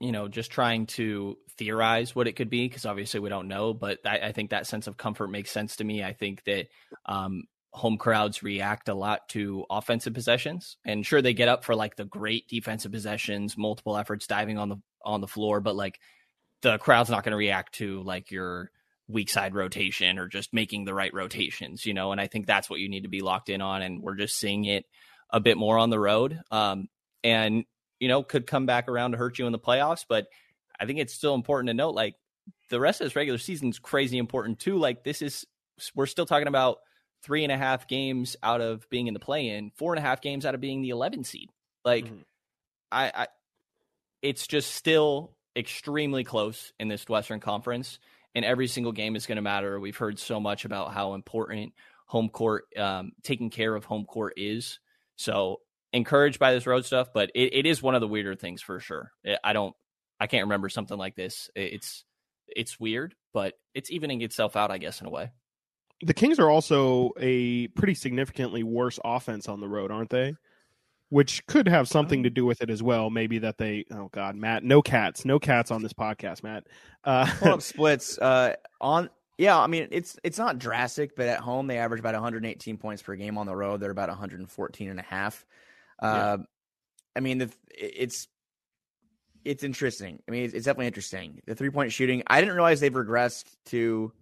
you know, just trying to theorize what it could be because obviously we don't know, but I, I, think that sense of comfort makes sense to me. I think that um, home crowds react a lot to offensive possessions, and sure they get up for like the great defensive possessions, multiple efforts diving on the on the floor, but like the crowd's not going to react to like your weak side rotation or just making the right rotations, you know, and I think that's what you need to be locked in on. And we're just seeing it a bit more on the road. Um, and, you know, could come back around to hurt you in the playoffs. But I think it's still important to note like the rest of this regular season is crazy important too. Like this is, we're still talking about three and a half games out of being in the play in, four and a half games out of being the 11 seed. Like, mm-hmm. I, I, it's just still extremely close in this Western Conference and every single game is going to matter. We've heard so much about how important home court, um, taking care of home court is. So encouraged by this road stuff, but it, it is one of the weirder things for sure. I don't, I can't remember something like this. It's, it's weird, but it's evening itself out, I guess, in a way. The Kings are also a pretty significantly worse offense on the road, aren't they? Which could have something to do with it as well. Maybe that they, oh God, Matt, no cats, no cats on this podcast, Matt. Uh, Pull up splits uh, on. Yeah, I mean it's it's not drastic, but at home they average about 118 points per game. On the road, they're about 114 and a half. Uh, yeah. I mean, the, it's it's interesting. I mean, it's, it's definitely interesting. The three point shooting. I didn't realize they've regressed to.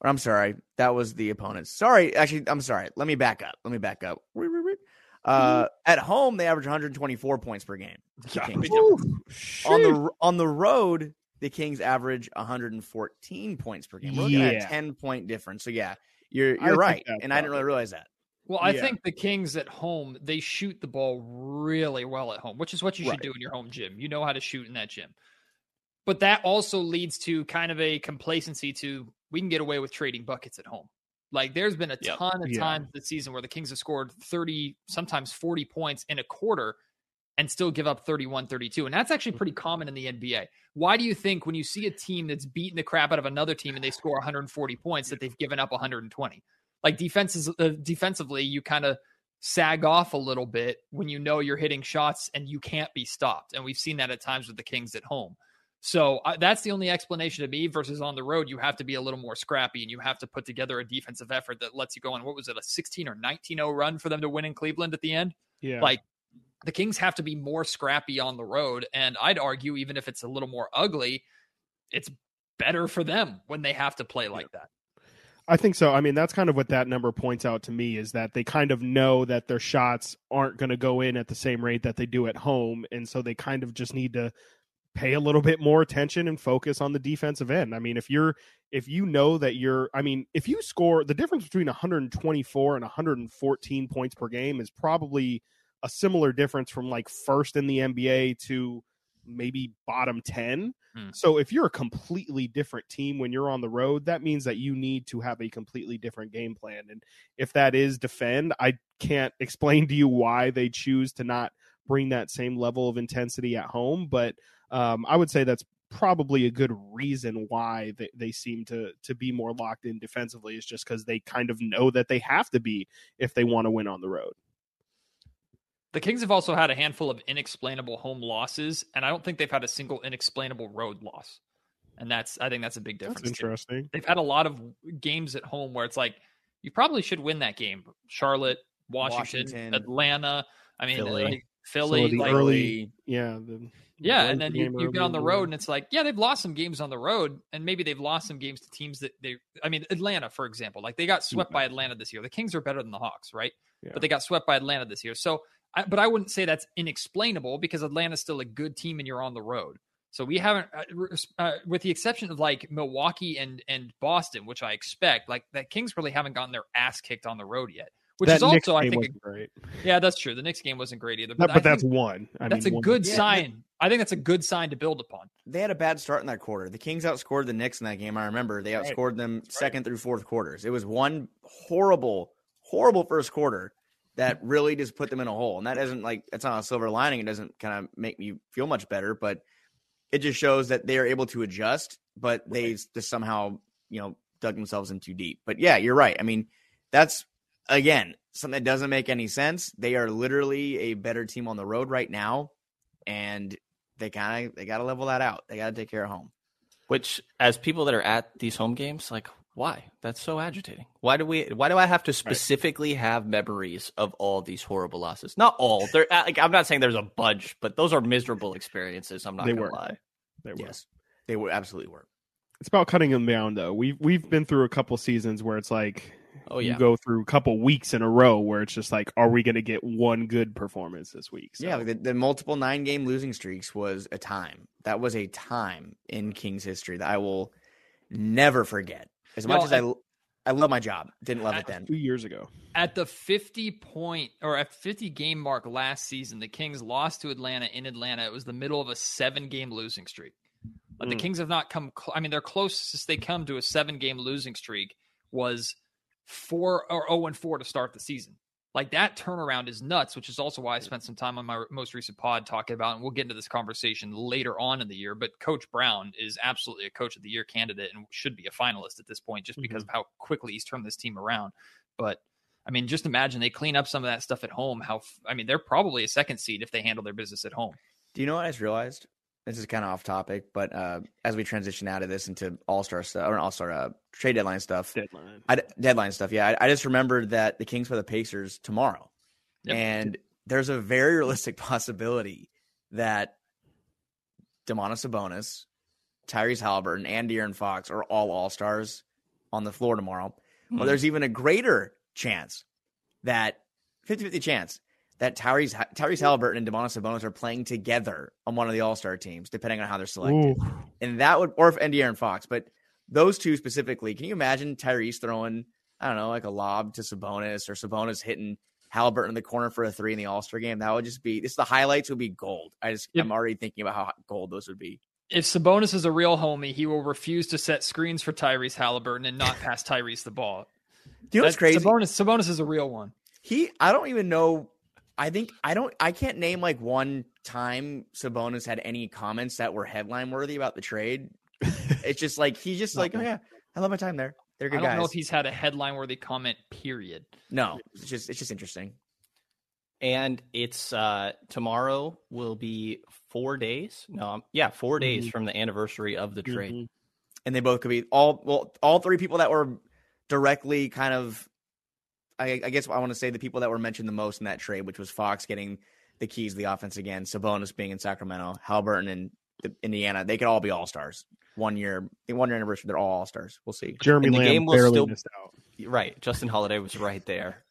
Or I'm sorry, that was the opponents. Sorry, actually, I'm sorry. Let me back up. Let me back up. Uh, at home, they average 124 points per game. Yeah. Ooh, on the on the road, the Kings average 114 points per game. We're looking at Yeah. a 10 point difference. So yeah, you're you're think right, and I didn't really realize that. Well, I Yeah. think the Kings at home, they shoot the ball really well at home, which is what you should Right. do in your home gym. You know how to shoot in that gym. But that also leads to kind of a complacency to we can get away with trading buckets at home. Like there's been a Yep. ton of Yeah. times this season where the Kings have scored 30, sometimes 40 points in a quarter and still give up 31, 32. And that's actually pretty common in the NBA. Why do you think when you see a team that's beating the crap out of another team and they score 140 points that they've given up 120? Like defenses, uh, defensively, you kind of sag off a little bit when you know you're hitting shots and you can't be stopped. And we've seen that at times with the Kings at home. So uh, that's the only explanation to me. Versus on the road, you have to be a little more scrappy and you have to put together a defensive effort that lets you go on. What was it, a 16 or 19 0 run for them to win in Cleveland at the end? Yeah. Like the Kings have to be more scrappy on the road. And I'd argue, even if it's a little more ugly, it's better for them when they have to play like that. I think so. I mean, that's kind of what that number points out to me is that they kind of know that their shots aren't going to go in at the same rate that they do at home. And so they kind of just need to pay a little bit more attention and focus on the defensive end. I mean, if you're, if you know that you're, I mean, if you score the difference between 124 and 114 points per game is probably a similar difference from like first in the NBA to maybe bottom 10. Hmm. So if you're a completely different team when you're on the road, that means that you need to have a completely different game plan. And if that is defend, I can't explain to you why they choose to not bring that same level of intensity at home, but um, I would say that's probably a good reason why they, they seem to to be more locked in defensively is just because they kind of know that they have to be if they want to win on the road. The Kings have also had a handful of inexplainable home losses, and I don't think they've had a single inexplainable road loss. And that's, I think that's a big difference. That's too. interesting. They've had a lot of games at home where it's like, you probably should win that game. Charlotte, Washington, Washington, Atlanta. I mean, Philly. like, Philly, the like, early- Yeah. The, yeah, the and then you, you get on the road, and it's like, yeah, they've lost some games on the road, and maybe they've lost some games to teams that they. I mean, Atlanta, for example, like they got swept by Atlanta this year. The Kings are better than the Hawks, right? Yeah. But they got swept by Atlanta this year. So, I, but I wouldn't say that's inexplainable because Atlanta's still a good team, and you're on the road. So we haven't, uh, uh, with the exception of like Milwaukee and and Boston, which I expect, like that Kings really haven't gotten their ass kicked on the road yet. Which that is Knicks also, I think, wasn't great. yeah, that's true. The Knicks game wasn't great either. But, I but that's one. I that's mean, a one- good Yeah, sign. I think that's a good sign to build upon. They had a bad start in that quarter. The Kings outscored the Knicks in that game. I remember they Right. outscored them second through fourth quarters. It was one horrible, horrible first quarter that really just put them in a hole. And that isn't like that's not a silver lining. It doesn't kind of make me feel much better, but it just shows that they are able to adjust, but they just somehow, you know, dug themselves in too deep. But yeah, you're right. I mean, that's again something that doesn't make any sense. They are literally a better team on the road right now, and they kind of they got to level that out. They got to take care of home. Which, as people that are at these home games, like, why? That's so agitating. Why do we? Why do I have to specifically have memories of all these horrible losses? Not all. They're uh, like I'm not saying there's a bunch, but those are miserable experiences. I'm not They gonna were. lie. They were. Yes, they were absolutely were. It's about cutting them down, though. We've we've been through a couple seasons where it's like Oh you yeah. go through a couple weeks in a row where it's just like, are we going to get one good performance this week? So, Yeah, like the, the multiple nine game losing streaks was a time. That was a time in Kings history that I will never forget. As much No, as I, I love my job, didn't love it then. two years ago. At the 50 point or at 50 game mark last season, the Kings lost to Atlanta in Atlanta. It was the middle of a seven game losing streak. But the Mm. Kings have not come. Cl- I mean, their closest they come to a seven game losing streak was four or 0 and 4 to start the season. Like that turnaround is nuts, which is also why I spent some time on my most recent pod talking about, and we'll get into this conversation later on in the year. But Coach Brown is absolutely a Coach of the Year candidate and should be a finalist at this point just because mm-hmm. of how quickly he's turned this team around. But I mean, just imagine they clean up some of that stuff at home. How I mean, they're probably a second seed if they handle their business at home. Do you know what I just realized? This is kind of off topic, but uh, as we transition out of this into All Star stuff or All Star uh, trade deadline stuff, Deadline. I, deadline stuff. Yeah, I, I just remembered that the Kings play the Pacers tomorrow, Yep. and there's a very realistic possibility that Domantas Sabonis, Tyrese Haliburton, and De'Aaron Fox are all All Stars on the floor tomorrow. Hmm. Well, there's even a greater chance that 50-50 chance that Tyrese Tyrese Haliburton and Domantas Sabonis are playing together on one of the All Star teams, depending on how they're selected. Ooh. And that would, or if and De'Aaron Fox, but those two specifically. Can you imagine Tyrese throwing, I don't know, like a lob to Sabonis or Sabonis hitting Haliburton in the corner for a three in the All Star game? That would just be. This the highlights would be gold. I just Yep. I'm already thinking about how gold those would be. If Sabonis is a real homie, he will refuse to set screens for Tyrese Haliburton and not pass Tyrese the ball. Do you know what's That's- crazy? Sabonis, Sabonis is a real one. He, I don't even know. I think I don't. I can't name like one time Sabonis had any comments that were headline worthy about the trade. It's just like he's just like, oh yeah, I love my time there. They're good guys. I don't guys. know if he's had a headline worthy comment, period. no, it's just it's just interesting. and it's uh tomorrow will be four days no um, yeah 4 days Mhm. from the anniversary of the trade Mhm. and they both could be all well all three people that were directly kind of I, I guess I want to say the people that were mentioned the most in that trade, which was Fox getting the keys to the offense again, Sabonis being in Sacramento, Haliburton in the, Indiana. They could all be all stars. One year, one year anniversary, they're all all stars. We'll see. Jeremy And the Lamb game will barely still- missed out. right justin holiday was right there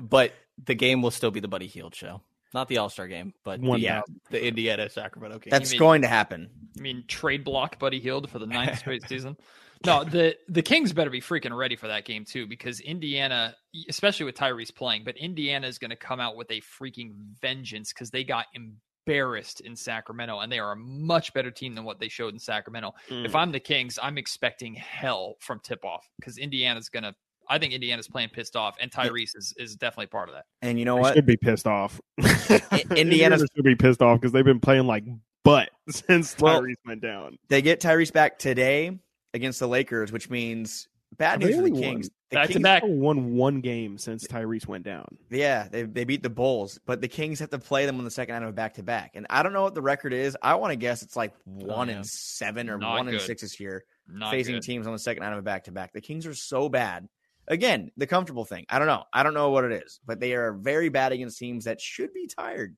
but the game will still be the buddy Hield show not the all-star game but One the, uh, yeah. the indiana sacramento game That's mean- going to happen. I mean, trade block Buddy Hield for the ninth straight season. No, the the Kings better be freaking ready for that game too, because Indiana, especially with Tyrese playing, but Indiana is going to come out with a freaking vengeance because they got embarrassed in Sacramento, and they are a much better team than what they showed in Sacramento. If mm. I'm the Kings, I'm expecting hell from tip off because Indiana's going to. I think Indiana's playing pissed off, and Tyrese is, is definitely part of that. And you know They what? should be pissed off. Indiana should be pissed off because they've been playing like butt since Well, Tyrese went down. They get Tyrese back today against the Lakers, which means bad news for the Kings. won? The Back to Kings back. Won one game since Tyrese went down. Yeah, they they beat the Bulls, but the Kings have to play them on the second night of a back to back. And I don't know what the record is. I want to guess it's like oh, one yeah. and seven or Not one and six this year, Not facing good. teams on the second night of a back to back. The Kings are so bad. Again, the comfortable thing. I don't know. I don't know what it is, but they are very bad against teams that should be tired,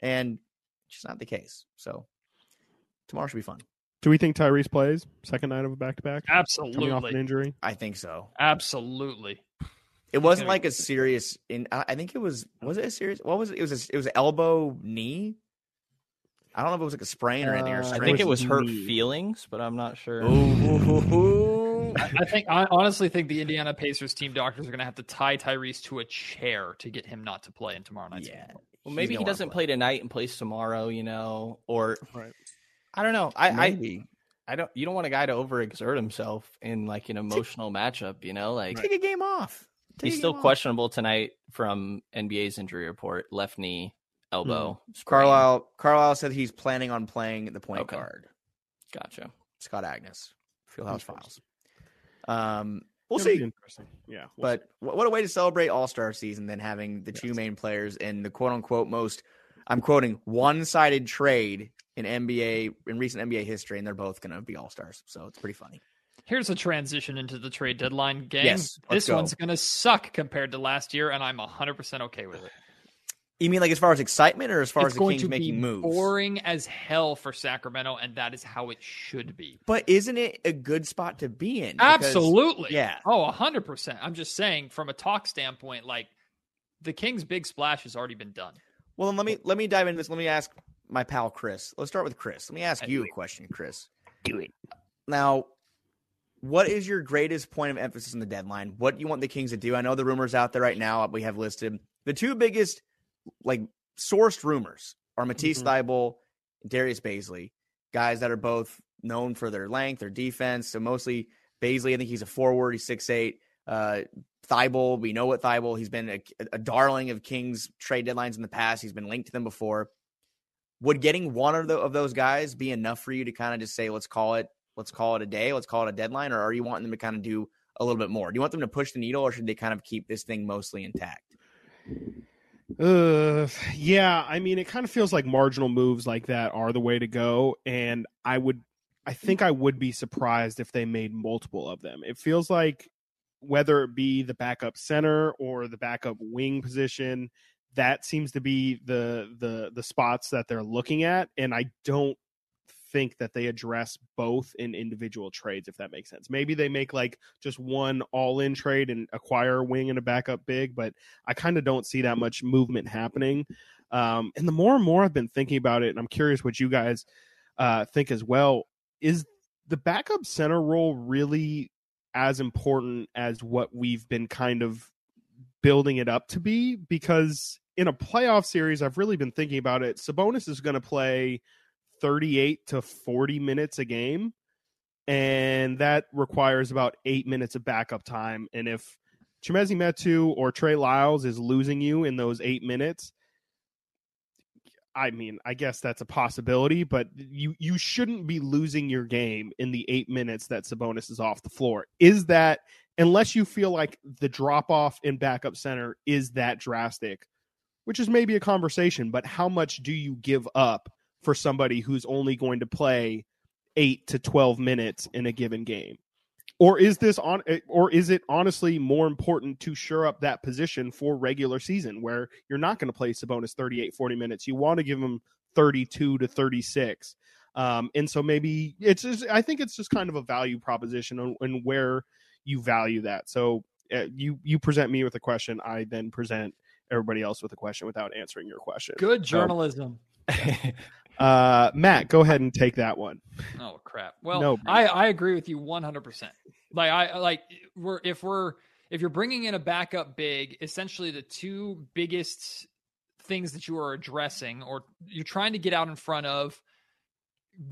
and it's just not the case. So tomorrow should be fun. Do we think Tyrese plays second night of a back to back? Coming off an injury. I think so. absolutely. It wasn't like a serious. In I I think it was. Was it a serious? What was it? It was. A, it was elbow knee. I don't know if it was like a sprain or anything. Or Uh, i think it was hurt feelings but i'm not sure I I think I honestly think the Indiana Pacers team doctors are going to have to tie Tyrese to a chair to get him not to play in tomorrow night's Yeah. game. well maybe he doesn't play tonight and plays tomorrow you know or Right. I don't know i i Maybe. I don't. You don't want a guy to overexert himself in like an emotional matchup. You know, like take a game off. Take he's still off. questionable tonight from NBA's injury report. Left knee, elbow. sprain. Carlisle. Carlisle said he's planning on playing the point Okay. guard. Gotcha. Scott Agness, Fieldhouse Files. Um, we'll It'll be see. Interesting. Yeah. we'll But wh- what a way to celebrate All Star season than having the two main players in the quote unquote most, I'm quoting, one sided trade in NBA, in recent NBA history, and they're both going to be All Stars. So it's pretty funny. Here's a transition into the trade deadline game. Yes, this go. one's going to suck compared to last year, and I'm 100% okay with it. You mean like as far as excitement or as far it's as the Kings making moves? boring as hell for Sacramento, and that is how it should be. But isn't it a good spot to be in? Because- Absolutely. yeah. Oh, 100%. I'm just saying, from a talk standpoint, like the Kings' big splash has already been done. Well, then let me let me dive into this. Let me ask my pal Chris. Let's start with Chris. Let me ask you a question, Chris. Do it. Now, what is your greatest point of emphasis in the deadline? What do you want the Kings to do? I know the rumors out there right now we have listed. The two biggest like sourced rumors are Matisse Mhm. Thybulle, Darius Bazley, guys that are both known for their length, their defense. So mostly Bazley, I think he's a forward, he's six eight. Uh Thybulle, we know what Thybulle. He's been a, a darling of Kings trade deadlines in the past. He's been linked to them before. Would getting one of, the, of those guys be enough for you to kind of just say, let's call it, let's call it a day, let's call it a deadline, or are you wanting them to kind of do a little bit more? Do you want them to push the needle, or should they kind of keep this thing mostly intact? Uh, yeah. I mean, it kind of feels like marginal moves like that are the way to go, and I would, I think I would be surprised if they made multiple of them. It feels like whether it be the backup center or the backup wing position, that seems to be the the the spots that they're looking at, and I don't think that they address both in individual trades, if that makes sense. Maybe they make like just one all in trade and acquire a wing and a backup big, but I kind of don't see that much movement happening. Um, and the more and more I've been thinking about it, and I'm curious what you guys uh, think as well, is the backup center role really as important as what we've been kind of building it up to be? Because in a playoff series, I've really been thinking about it. Sabonis is going to play 38 to 40 minutes a game, and that requires about eight minutes of backup time. And if Chimezie Metu or Trey Lyles is losing you in those eight minutes, I mean, I guess that's a possibility, but you you shouldn't be losing your game in the eight minutes that Sabonis is off the floor. Is that unless you feel like the drop off in backup center is that drastic, which is maybe a conversation, but how much do you give up for somebody who's only going to play eight to twelve minutes in a given game? or is this on eh, or is it honestly more important to shore up that position for regular season where you're not going to play Sabonis 38 40 minutes? You want to give him 32 to 36 um, and so maybe it's just, I think it's just kind of a value proposition and where you value that. So uh, you you present me with a question I then present everybody else with a question without answering your question good journalism Uh, Matt, go ahead and take that one. Oh crap! Well, no, I I agree with you one hundred percent. Like I like we're if we're if you're bringing in a backup big, essentially the two biggest things that you are addressing or you're trying to get out in front of.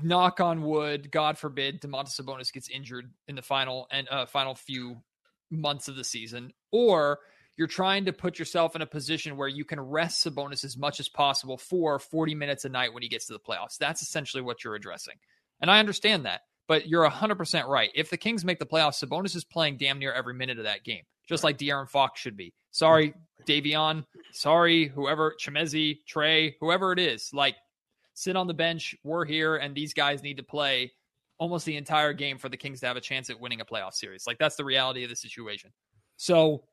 Knock on wood, God forbid, Domantas Sabonis gets injured in the final and uh, final few months of the season, or you're trying to put yourself in a position where you can rest Sabonis as much as possible for 40 minutes a night when he gets to the playoffs. That's essentially what you're addressing. And I understand that, but you're 100% right. If the Kings make the playoffs, Sabonis is playing damn near every minute of that game, just like De'Aaron Fox should be. Sorry, Davion. Sorry, whoever, Chimezie, Trey, whoever it is. Like, sit on the bench. We're here, and these guys need to play almost the entire game for the Kings to have a chance at winning a playoff series. Like, that's the reality of the situation. So,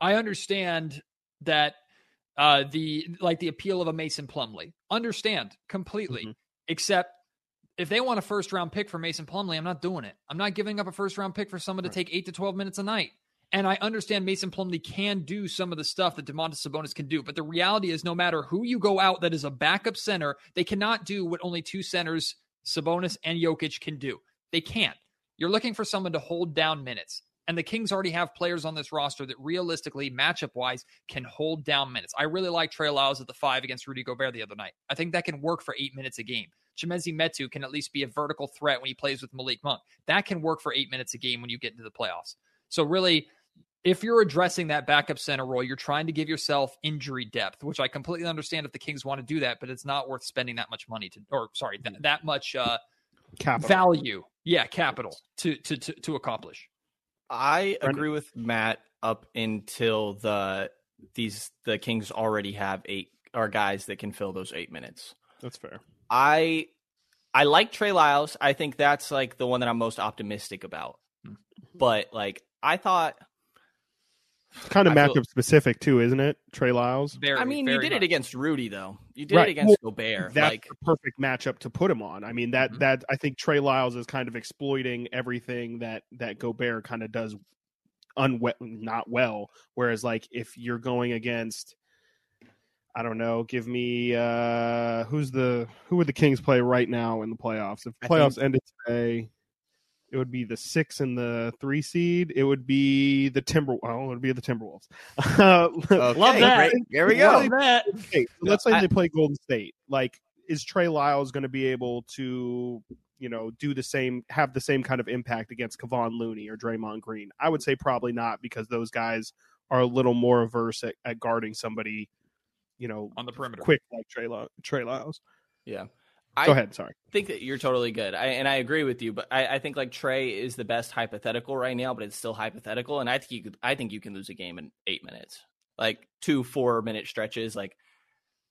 I understand that uh, the like the appeal of a Mason Plumlee. Understand completely. Mm-hmm. Except if they want a first round pick for Mason Plumlee, I'm not doing it. I'm not giving up a first round pick for someone right. to take eight to twelve minutes a night. And I understand Mason Plumlee can do some of the stuff that Domantas Sabonis can do, but the reality is, no matter who you go out that is a backup center, they cannot do what only two centers, Sabonis and Jokic, can do. They can't. You're looking for someone to hold down minutes. And the Kings already have players on this roster that realistically, matchup wise, can hold down minutes. I really like Trey Lyles at the five against Rudy Gobert the other night. I think that can work for eight minutes a game. Chimezie Metu can at least be a vertical threat when he plays with Malik Monk. That can work for eight minutes a game when you get into the playoffs. So, really, if you're addressing that backup center role, you're trying to give yourself injury depth, which I completely understand if the Kings want to do that, but it's not worth spending that much money to, or sorry, th- that much uh, capital. value, yeah, capital to to to, to accomplish. I agree with Matt up until the these the Kings already have eight are guys that can fill those eight minutes. That's fair. I I like Trey Lyles. I think that's like the one that I'm most optimistic about. Hmm. But like I thought kind of matchup specific too, isn't it? Trey Lyles. Very, I mean, you did much. it against Rudy though. You did right. it against well, Gobert. That's like, the perfect matchup to put him on. I mean that mm-hmm. that I think Trey Lyles is kind of exploiting everything that that Gobert kind of does unwell, not well. Whereas like if you're going against. I don't know. Give me uh who's the who would the Kings play right now in the playoffs? If playoffs think, ended today, it would be the six and the three seed. It would be the Timber. Well, it would be the Timberwolves. Uh, okay, Love that. Great. There we go. That. Okay, so let's say I, they play Golden State. Like, is Trey Lyles going to be able to, you know, do the same, have the same kind of impact against Kevon Looney or Draymond Green? I would say probably not because those guys are a little more averse at, at guarding somebody, you know, on the perimeter, quick like Trey, Trey Lyles. Yeah. Go ahead. Sorry. I think that you're totally good, I, and I agree with you. But I, I, think like Trey is the best hypothetical right now, but it's still hypothetical. And I think you could, I think you can lose a game in eight minutes, like two four minute stretches. Like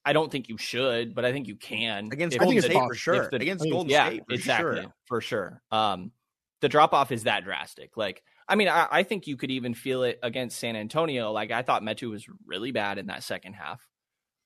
I don't think you should, but I think you can against Golden State for sure. The, against Golden yeah, State, for exactly sure. for sure. Um, the drop off is that drastic. Like I mean, I, I think you could even feel it against San Antonio. Like I thought Metu was really bad in that second half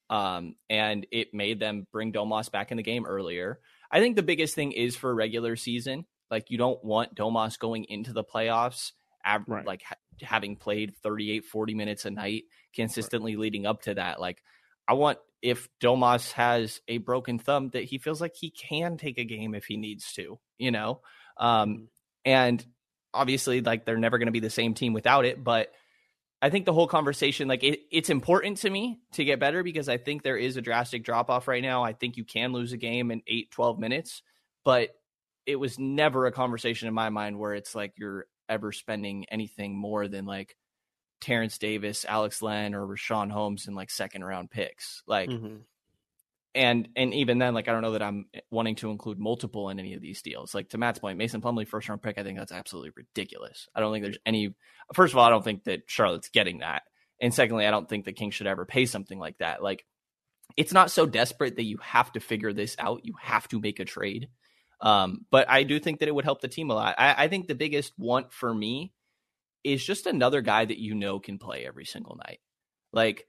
um, and it made them bring Domas back in the game earlier. I think the biggest thing is for regular season. Like you don't want Domas going into the playoffs, ab- Right. like ha- having played 38, 40 minutes a night consistently leading up to that. Like I want if Domas has a broken thumb that he feels like he can take a game if he needs to, you know? Um, and obviously like they're never going to be the same team without it, but I think the whole conversation, like it, it's important to me to get better because I think there is a drastic drop off right now. I think you can lose a game in eight, 12 minutes, but it was never a conversation in my mind where it's like you're ever spending anything more than like Terrence Davis, Alex Len, or Richaun Holmes in like second round picks. Like, Mhm. And and even then, like I don't know that I'm wanting to include multiple in any of these deals. Like to Matt's point, Mason Plumlee first round pick, I think that's absolutely ridiculous. I don't think there's any. First of all, I don't think that Charlotte's getting that, and secondly, I don't think the Kings should ever pay something like that. Like it's not so desperate that you have to figure this out. You have to make a trade. Um, but I do think that it would help the team a lot. I, I think the biggest want for me is just another guy that you know can play every single night. Like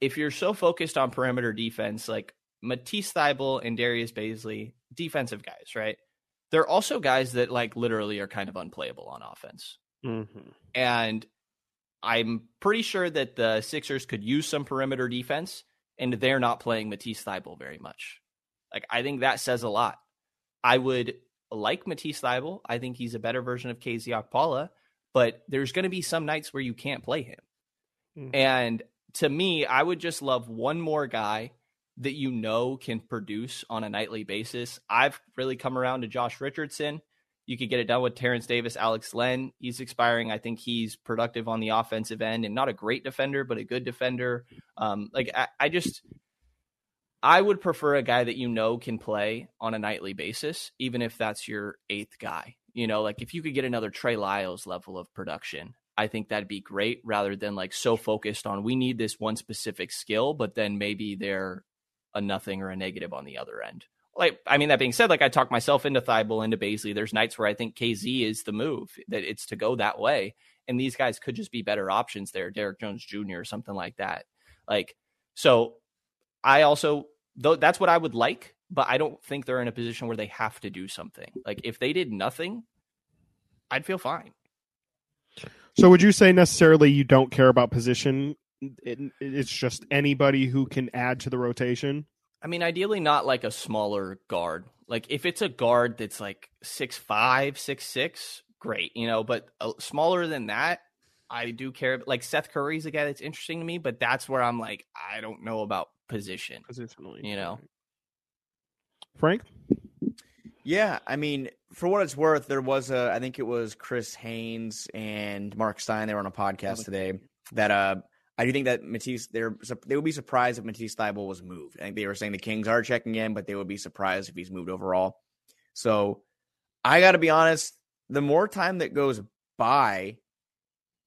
if you're so focused on perimeter defense, like Matisse Thybulle and Darius Bazley, defensive guys, right? They're also guys that like literally are kind of unplayable on offense. Mhm. And I'm pretty sure that the Sixers could use some perimeter defense, and they're not playing Matisse Thybulle very much. Like I think that says a lot. I would like Matisse Thybulle. I think he's a better version of KZ Okpala, but there's going to be some nights where you can't play him. Mhm. And to me, I would just love one more guy that you know can produce on a nightly basis. I've really come around to Josh Richardson. You could get it done with Terrence Davis, Alex Len. He's expiring. I think he's productive on the offensive end and not a great defender, but a good defender. Um, like I, I just, I would prefer a guy that you know can play on a nightly basis, even if that's your eighth guy. You know, like if you could get another Trey Lyles level of production, I think that'd be great rather than like so focused on we need this one specific skill, but then maybe they're a nothing or a negative on the other end. Like, I mean, that being said, like I talk myself into Thybulle, into Bazley. There's nights where I think KZ is the move, that it's to go that way. And these guys could just be better options there, Derrick Jones Jr. or something like that. Like, so I also, though, that's what I would like, but I don't think they're in a position where they have to do something. Like, if they did nothing, I'd feel fine. So would you say necessarily you don't care about position? It, it's just anybody who can add to the rotation. I mean, ideally not like a smaller guard. Like if it's a guard that's like six five, six six, great, you know. But uh, smaller than that, I do care. Like Seth Curry's a guy that's interesting to me, but that's where I'm like, I don't know about position. Positionally, You know. Frank. Yeah, I mean, for what it's worth, there was a I think it was Chris Haynes and Marc Stein. They were on a podcast today. That uh, I do think that Matisse they're they would be surprised if Matisse Thybulle was moved. I think they were saying the Kings are checking in, but they would be surprised if he's moved overall. So I got to be honest. The more time that goes by,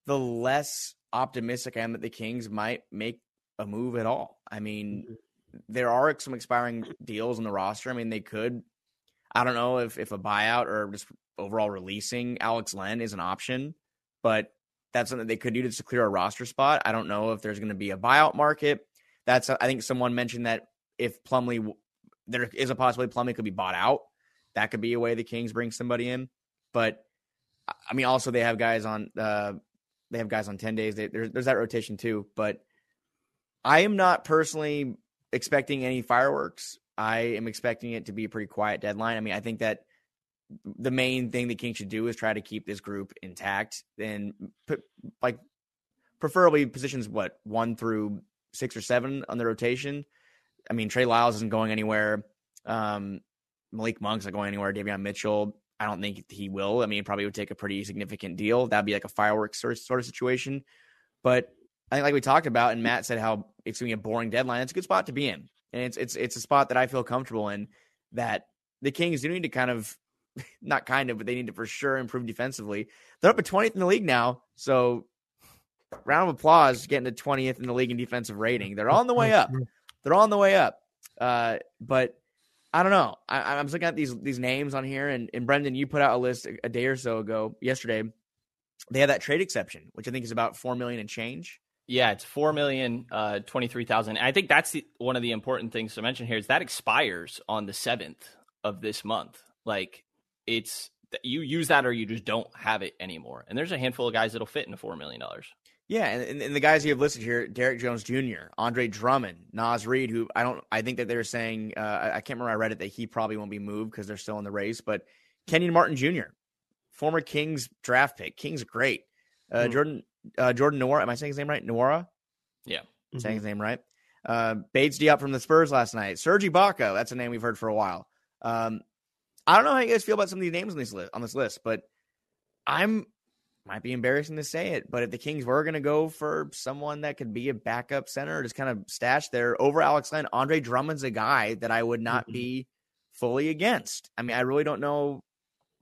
the less optimistic I am that the Kings might make a move at all. I mean, mm-hmm. there are some expiring deals on the roster. I mean, they could. I don't know if if a buyout or just overall releasing Alex Len is an option, but that's something they could do to clear a roster spot. I don't know if there's going to be a buyout market. That's I think someone mentioned that if Plumlee, there is a possibility Plumlee could be bought out. That could be a way the Kings bring somebody in. But I mean, also they have guys on uh, they have guys on ten days. They, there's there's that rotation too. But I am not personally expecting any fireworks. I am expecting it to be a pretty quiet deadline. I mean, I think that the main thing the Kings should do is try to keep this group intact and put like preferably positions what one through six or seven on the rotation. I mean, Trey Lyles isn't going anywhere. Um, Malik Monk's not going anywhere. Davion Mitchell, I don't think he will. I mean, probably would take a pretty significant deal. That'd be like a fireworks sort of, sort of situation. But I think, like we talked about, and Matt said how it's going to be a boring deadline. It's a good spot to be in, and it's it's it's a spot that I feel comfortable in. That the Kings do need to kind of, not kind of, but they need to for sure improve defensively. They're up at 20th in the league now, so round of applause getting to 20th in the league in defensive rating. They're on the way up. They're on the way up. Uh, but I don't know. I, I'm looking at these these names on here, and, and Brendan, you put out a list a, day or so ago, yesterday. They have that trade exception, which I think is about four million and change. Yeah, it's four million uh, twenty three thousand. I think that's the, one of the important things to mention here is that expires on the seventh of this month. Like it's you use that or you just don't have it anymore. And there's a handful of guys that'll fit in a four million dollars. Yeah, and, and, the guys you have listed here: Derrick Jones Jr., Andre Drummond, Naz Reid. Who I don't, I think that they're saying uh, I can't remember. I read it that he probably won't be moved because they're still in the race. But Kenyon Martin Jr., former Kings draft pick. Kings great. Uh, mm Jordan uh, Jordan Nwora. Am I saying his name right? Nwora. Yeah, mm-hmm. saying his name right. Uh, Bates Diop from the Spurs last night. Sergi Ibaka. That's a name we've heard for a while. Um, I don't know how you guys feel about some of these names on this list, on this list, but I'm might be embarrassing to say it, but if the Kings were going to go for someone that could be a backup center, just kind of stash there over Alex Len, Andre Drummond's a guy that I would not mm-hmm. be fully against. I mean, I really don't know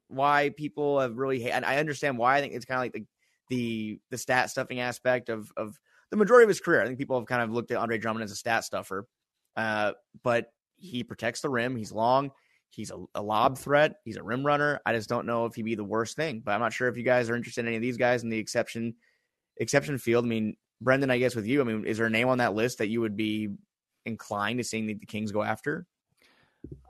why people have really. and I understand why. I think it's kind of like the the the stat stuffing aspect of of the majority of his career. I think people have kind of looked at Andre Drummond as a stat stuffer, uh, but he protects the rim. He's long. He's a, a, lob threat. He's a rim runner. I just don't know if he'd be the worst thing. But I'm not sure if you guys are interested in any of these guys in the exception exception field. I mean, Brenden, I guess with you, I mean, is there a name on that list that you would be inclined to seeing the, the Kings go after?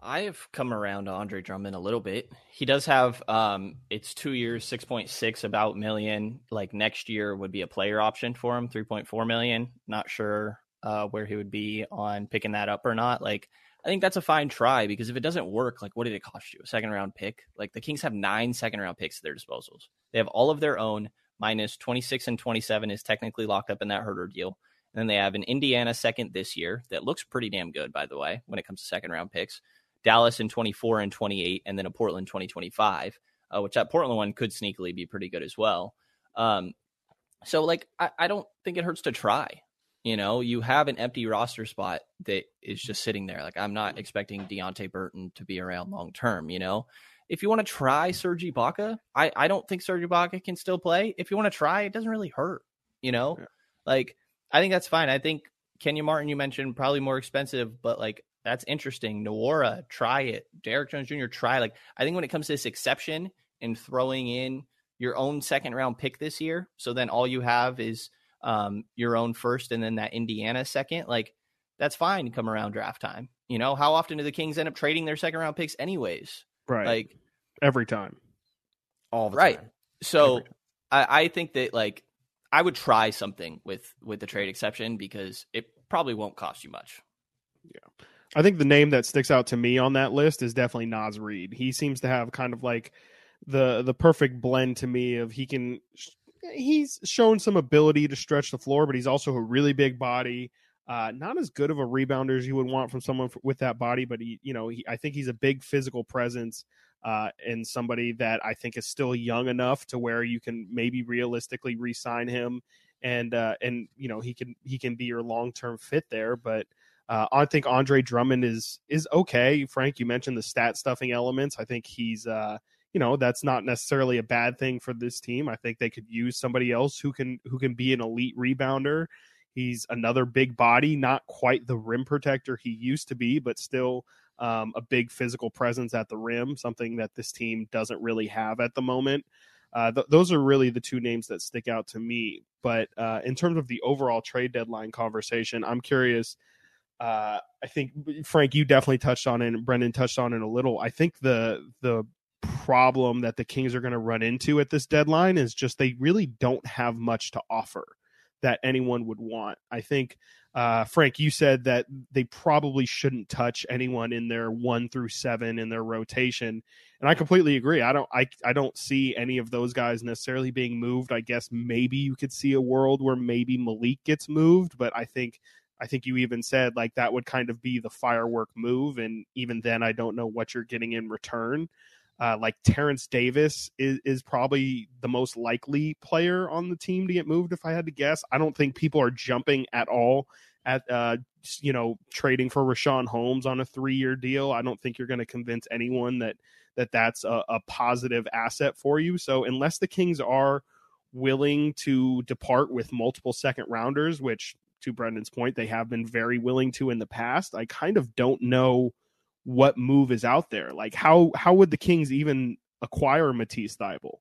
I have come around to Andre Drummond a little bit. He does have um it's two years, six point six about million. Like next year would be a player option for him, three point four million. Not sure uh where he would be on picking that up or not. Like I think that's a fine try because if it doesn't work, like what did it cost you? A second round pick? Like the Kings have nine second round picks at their disposals. They have all of their own, minus 26 and 27 is technically locked up in that Huerter deal. And then they have an Indiana second this year that looks pretty damn good, by the way, when it comes to second round picks. Dallas in 24 and 28, and then a Portland 2025, uh, which that Portland one could sneakily be pretty good as well. Um, so, like, I, I don't think it hurts to try. You know, you have an empty roster spot that is just sitting there. Like, I'm not expecting Deonte Burton to be around long term, you know? If you want to try Serge Ibaka, I, I don't think Serge Ibaka can still play. If you want to try, it doesn't really hurt, you know? Yeah. Like, I think that's fine. I think Kenyon Martin, you mentioned, probably more expensive, but like, that's interesting. Nwora, try it. Derrick Jones Jr., try. Like, I think when it comes to this exception and throwing in your own second round pick this year, so then all you have is um, your own first and then that Indiana second, like that's fine come around draft time. You know, how often do the Kings end up trading their second round picks anyways? Right. Like every time. All the right. Time. So I, I think that like I would try something with with the trade exception because it probably won't cost you much. Yeah. I think the name that sticks out to me on that list is definitely Naz Reid. He seems to have kind of like the the perfect blend to me of he can he's shown some ability to stretch the floor, but he's also a really big body. Uh, not as good of a rebounder as you would want from someone with that body, but he, you know, he, I think he's a big physical presence uh, and somebody that I think is still young enough to where you can maybe realistically re-sign him, and uh, and you know he can he can be your long term fit there. But uh, I think Andre Drummond is is okay. Frank, you mentioned the stat stuffing elements. I think he's uh, you know that's not necessarily a bad thing for this team. I think they could use somebody else who can who can be an elite rebounder. He's another big body, not quite the rim protector he used to be, but still um, a big physical presence at the rim, something that this team doesn't really have at the moment. Uh, th- those are really the two names that stick out to me. But uh, in terms of the overall trade deadline conversation, I'm curious. Uh, I think Frank, you definitely touched on it, and Brenden touched on it a little. I think the the problem that the Kings are going to run into at this deadline is just they really don't have much to offer that anyone would want. I think, uh, Frank, you said that they probably shouldn't touch anyone in their one through seven in their rotation, and I completely agree. I don't, I, I don't see any of those guys necessarily being moved. I guess maybe you could see a world where maybe Malik gets moved, but I think. I think you even said like that would kind of be the firework move, and even then, I don't know what you're getting in return. Uh, like Terrence Davis is, is probably the most likely player on the team to get moved. If I had to guess, I don't think people are jumping at all at uh, you know trading for Richaun Holmes on a three year deal. I don't think you're going to convince anyone that that that's a, a positive asset for you. So unless the Kings are willing to depart with multiple second rounders, which to Brenden's point, they have been very willing to in the past. I kind of don't know what move is out there. Like how how would the Kings even acquire Matisse Thybulle?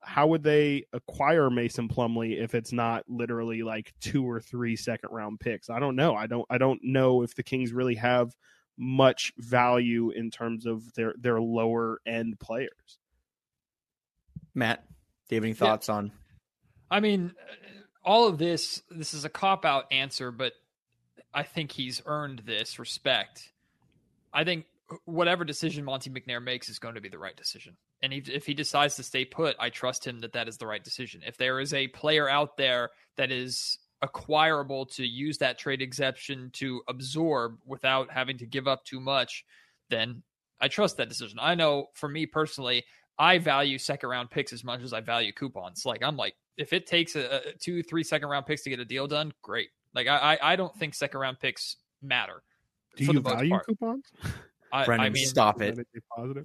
How would they acquire Mason Plumlee if it's not literally like two or three second round picks? I don't know. I don't I don't know if the Kings really have much value in terms of their their lower end players. Matt, do you have any thoughts yeah. on? I mean, uh, all of this. This is a cop out answer, but I think he's earned this respect. I think whatever decision Monte McNair makes is going to be the right decision. And if he decides to stay put, I trust him that that is the right decision. If there is a player out there that is acquirable to use that trade exception to absorb without having to give up too much, then I trust that decision. I know for me personally, I value second round picks as much as I value coupons. Like I'm like, if it takes a, a two, three second round picks to get a deal done, great. Like I, I don't think second round picks matter. Do you value part. coupons? I, Brenden, I mean, stop it.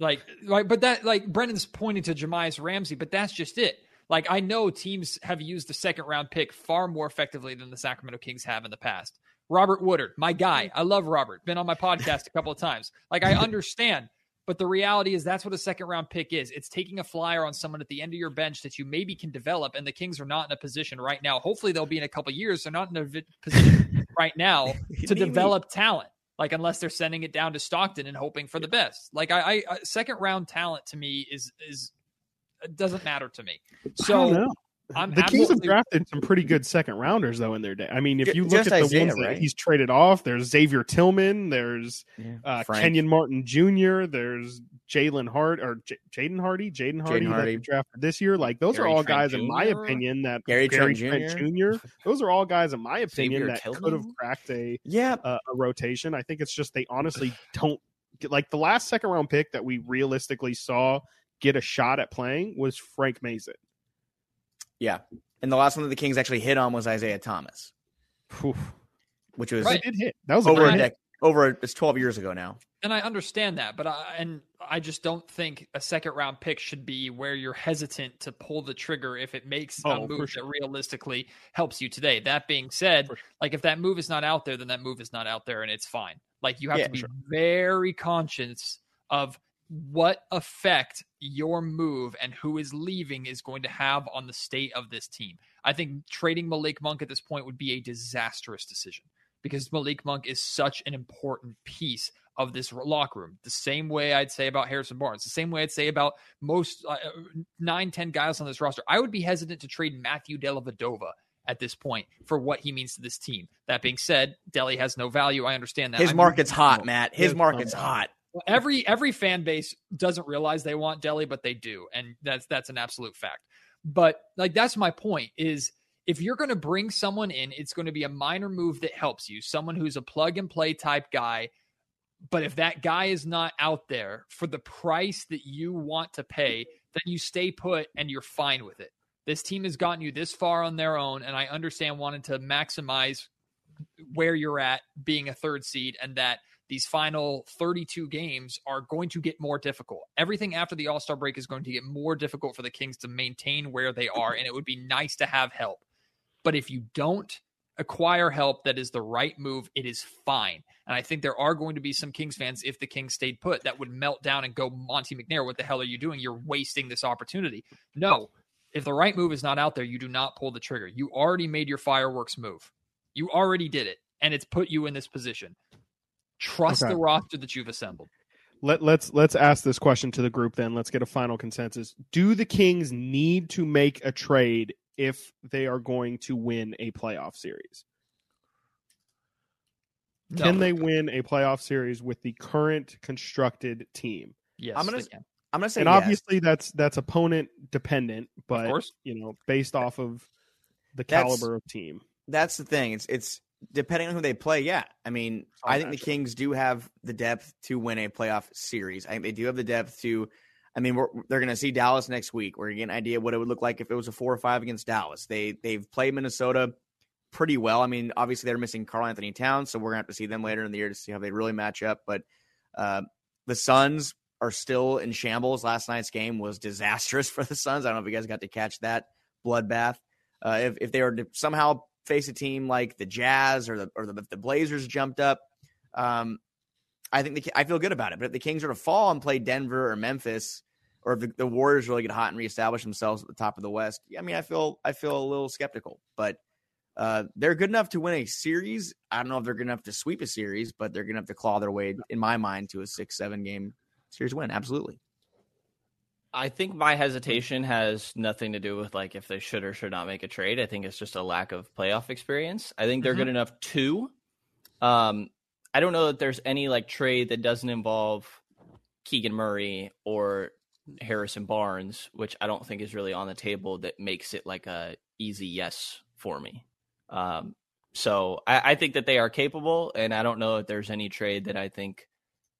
Like, like, but that, like, Brenden's pointing to Jahmi'us Ramsey, but that's just it. Like, I know teams have used the second round pick far more effectively than the Sacramento Kings have in the past. Robert Woodard, my guy. I love Robert. Been on my podcast a couple of times. Like, I understand, but the reality is that's what a second round pick is. It's taking a flyer on someone at the end of your bench that you maybe can develop, and the Kings are not in a position right now. Hopefully, they'll be in a couple years. They're not in a position right now to develop talent. Like unless they're sending it down to Stockton and hoping for the best. Like I, I second round talent to me is is doesn't matter to me. So I'm the Kings have drafted some pretty good second rounders though in their day. I mean, if you look at the Isaiah, ones that right? he's traded off, there's Xavier Tillman, there's yeah, uh, Kenyon Martin Jr., there's Jalen Hart or J- Jaden Hardy, Jaden Hardy, Hardy. drafted this year. Like those Gary are all Trent guys, Jr. in my opinion, that Gary, Gary Trent, Trent Jr. Jr. Those are all guys, in my opinion, Xavier that could have cracked a yeah uh, a rotation. I think it's just they honestly don't get like the last second round pick that we realistically saw get a shot at playing was Frank Mason. Yeah. And the last one that the Kings actually hit on was Isaiah Thomas. Oof. Which was right. did hit. That was over a deck over it's 12 years ago now. And I understand that, but I and I just don't think a second round pick should be where you're hesitant to pull the trigger if it makes oh, a move sure. that realistically helps you today. That being said, sure. like if that move is not out there, then that move is not out there and it's fine. Like you have yeah, to be sure. very conscious of what effect your move and who is leaving is going to have on the state of this team. I think trading Malik Monk at this point would be a disastrous decision because Malik Monk is such an important piece of this locker room. The same way I'd say about Harrison Barnes, the same way I'd say about most uh, nine, ten guys on this roster. I would be hesitant to trade Matthew Dellavedova at this point for what he means to this team. That being said, Delly has no value. I understand that. His market's hot, Matt. His market's hot every every fan base doesn't realize they want Delly, but they do, and that's that's an absolute fact. But like that's my point is if you're going to bring someone in, it's going to be a minor move that helps you, someone who's a plug and play type guy. But if that guy is not out there for the price that you want to pay, then you stay put and you're fine with it. This team has gotten you this far on their own, and I understand wanting to maximize where you're at being a third seed and that these final 32 games are going to get more difficult. Everything after the All Star break is going to get more difficult for the Kings to maintain where they are, and it would be nice to have help. But if you don't acquire help that is the right move, it is fine. And I think there are going to be some Kings fans, if the Kings stayed put, that would melt down and go, Monte McNair, what the hell are you doing? You're wasting this opportunity. No, if the right move is not out there, you do not pull the trigger. You already made your fireworks move. You already did it, and it's put you in this position. Trust okay. the roster that you've assembled. Let, let's let's ask this question to the group then. Let's get a final consensus. Do the Kings need to make a trade if they are going to win a playoff series? No. Can they win a playoff series with the current constructed team? Yes, I'm gonna. I'm gonna say, and yes. obviously that's that's opponent dependent, but you know, based off of the caliber of team. That's the thing. It's it's depending on who they play, yeah. I mean, oh, I think the Kings do have the depth to win a playoff series. I think they do have the depth to. I mean, they're going to see Dallas next week. We're going to get an idea what it would look like if it was a four or five against Dallas. They they've played Minnesota pretty well. I mean, obviously they're missing Karl-Anthony Towns, so we're going to have to see them later in the year to see how they really match up. But uh, the Suns are still in shambles. Last night's game was disastrous for the Suns. I don't know if you guys got to catch that bloodbath. Uh, if if they were to somehow face a team like the Jazz or the or the, the Blazers jumped up, um, I think the, I feel good about it. But if the Kings are to fall and play Denver or Memphis, or if the, the, Warriors really get hot and reestablish themselves at the top of the West, I mean, I feel I feel a little skeptical. But Uh, they're good enough to win a series. I don't know if they're good enough to sweep a series, but they're good enough to claw their way, in my mind, to a six, seven game series win. Absolutely. I think my hesitation has nothing to do with like if they should or should not make a trade. I think it's just a lack of playoff experience. I think they're mm-hmm. good enough to. Um, I don't know that there's any like trade that doesn't involve Keegan Murray or Harrison Barnes, which I don't think is really on the table that makes it like a easy yes for me. Um, so I, I think that they are capable, and I don't know if there's any trade that I think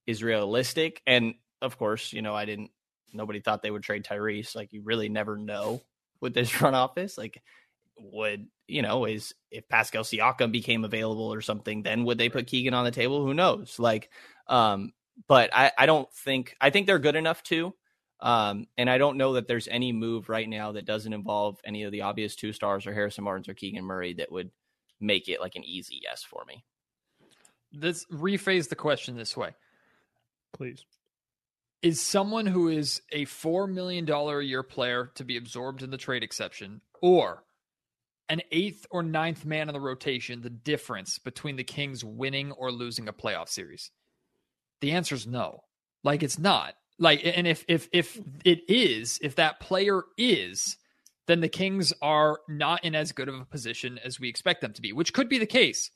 is realistic. And of course, you know, I didn't nobody thought they would trade Tyrese. Like you really never know with this front office. Like would you know is if Pascal Siakam became available or something, then would they put Keegan on the table? Who knows? Like, um, but I I don't think I think they're good enough to. Um, and I don't know that there's any move right now that doesn't involve any of the obvious two stars or Harrison Barnes or Keegan Murray that would make it like an easy yes for me. Let's rephrase the question this way. Please is someone who is a $4 million a year player to be absorbed in the trade exception or an eighth or ninth man in the rotation the difference between the Kings winning or losing a playoff series? The answer is no. Like it's not. Like and if if if it is, if that player is, then the Kings are not in as good of a position as we expect them to be, which could be the case.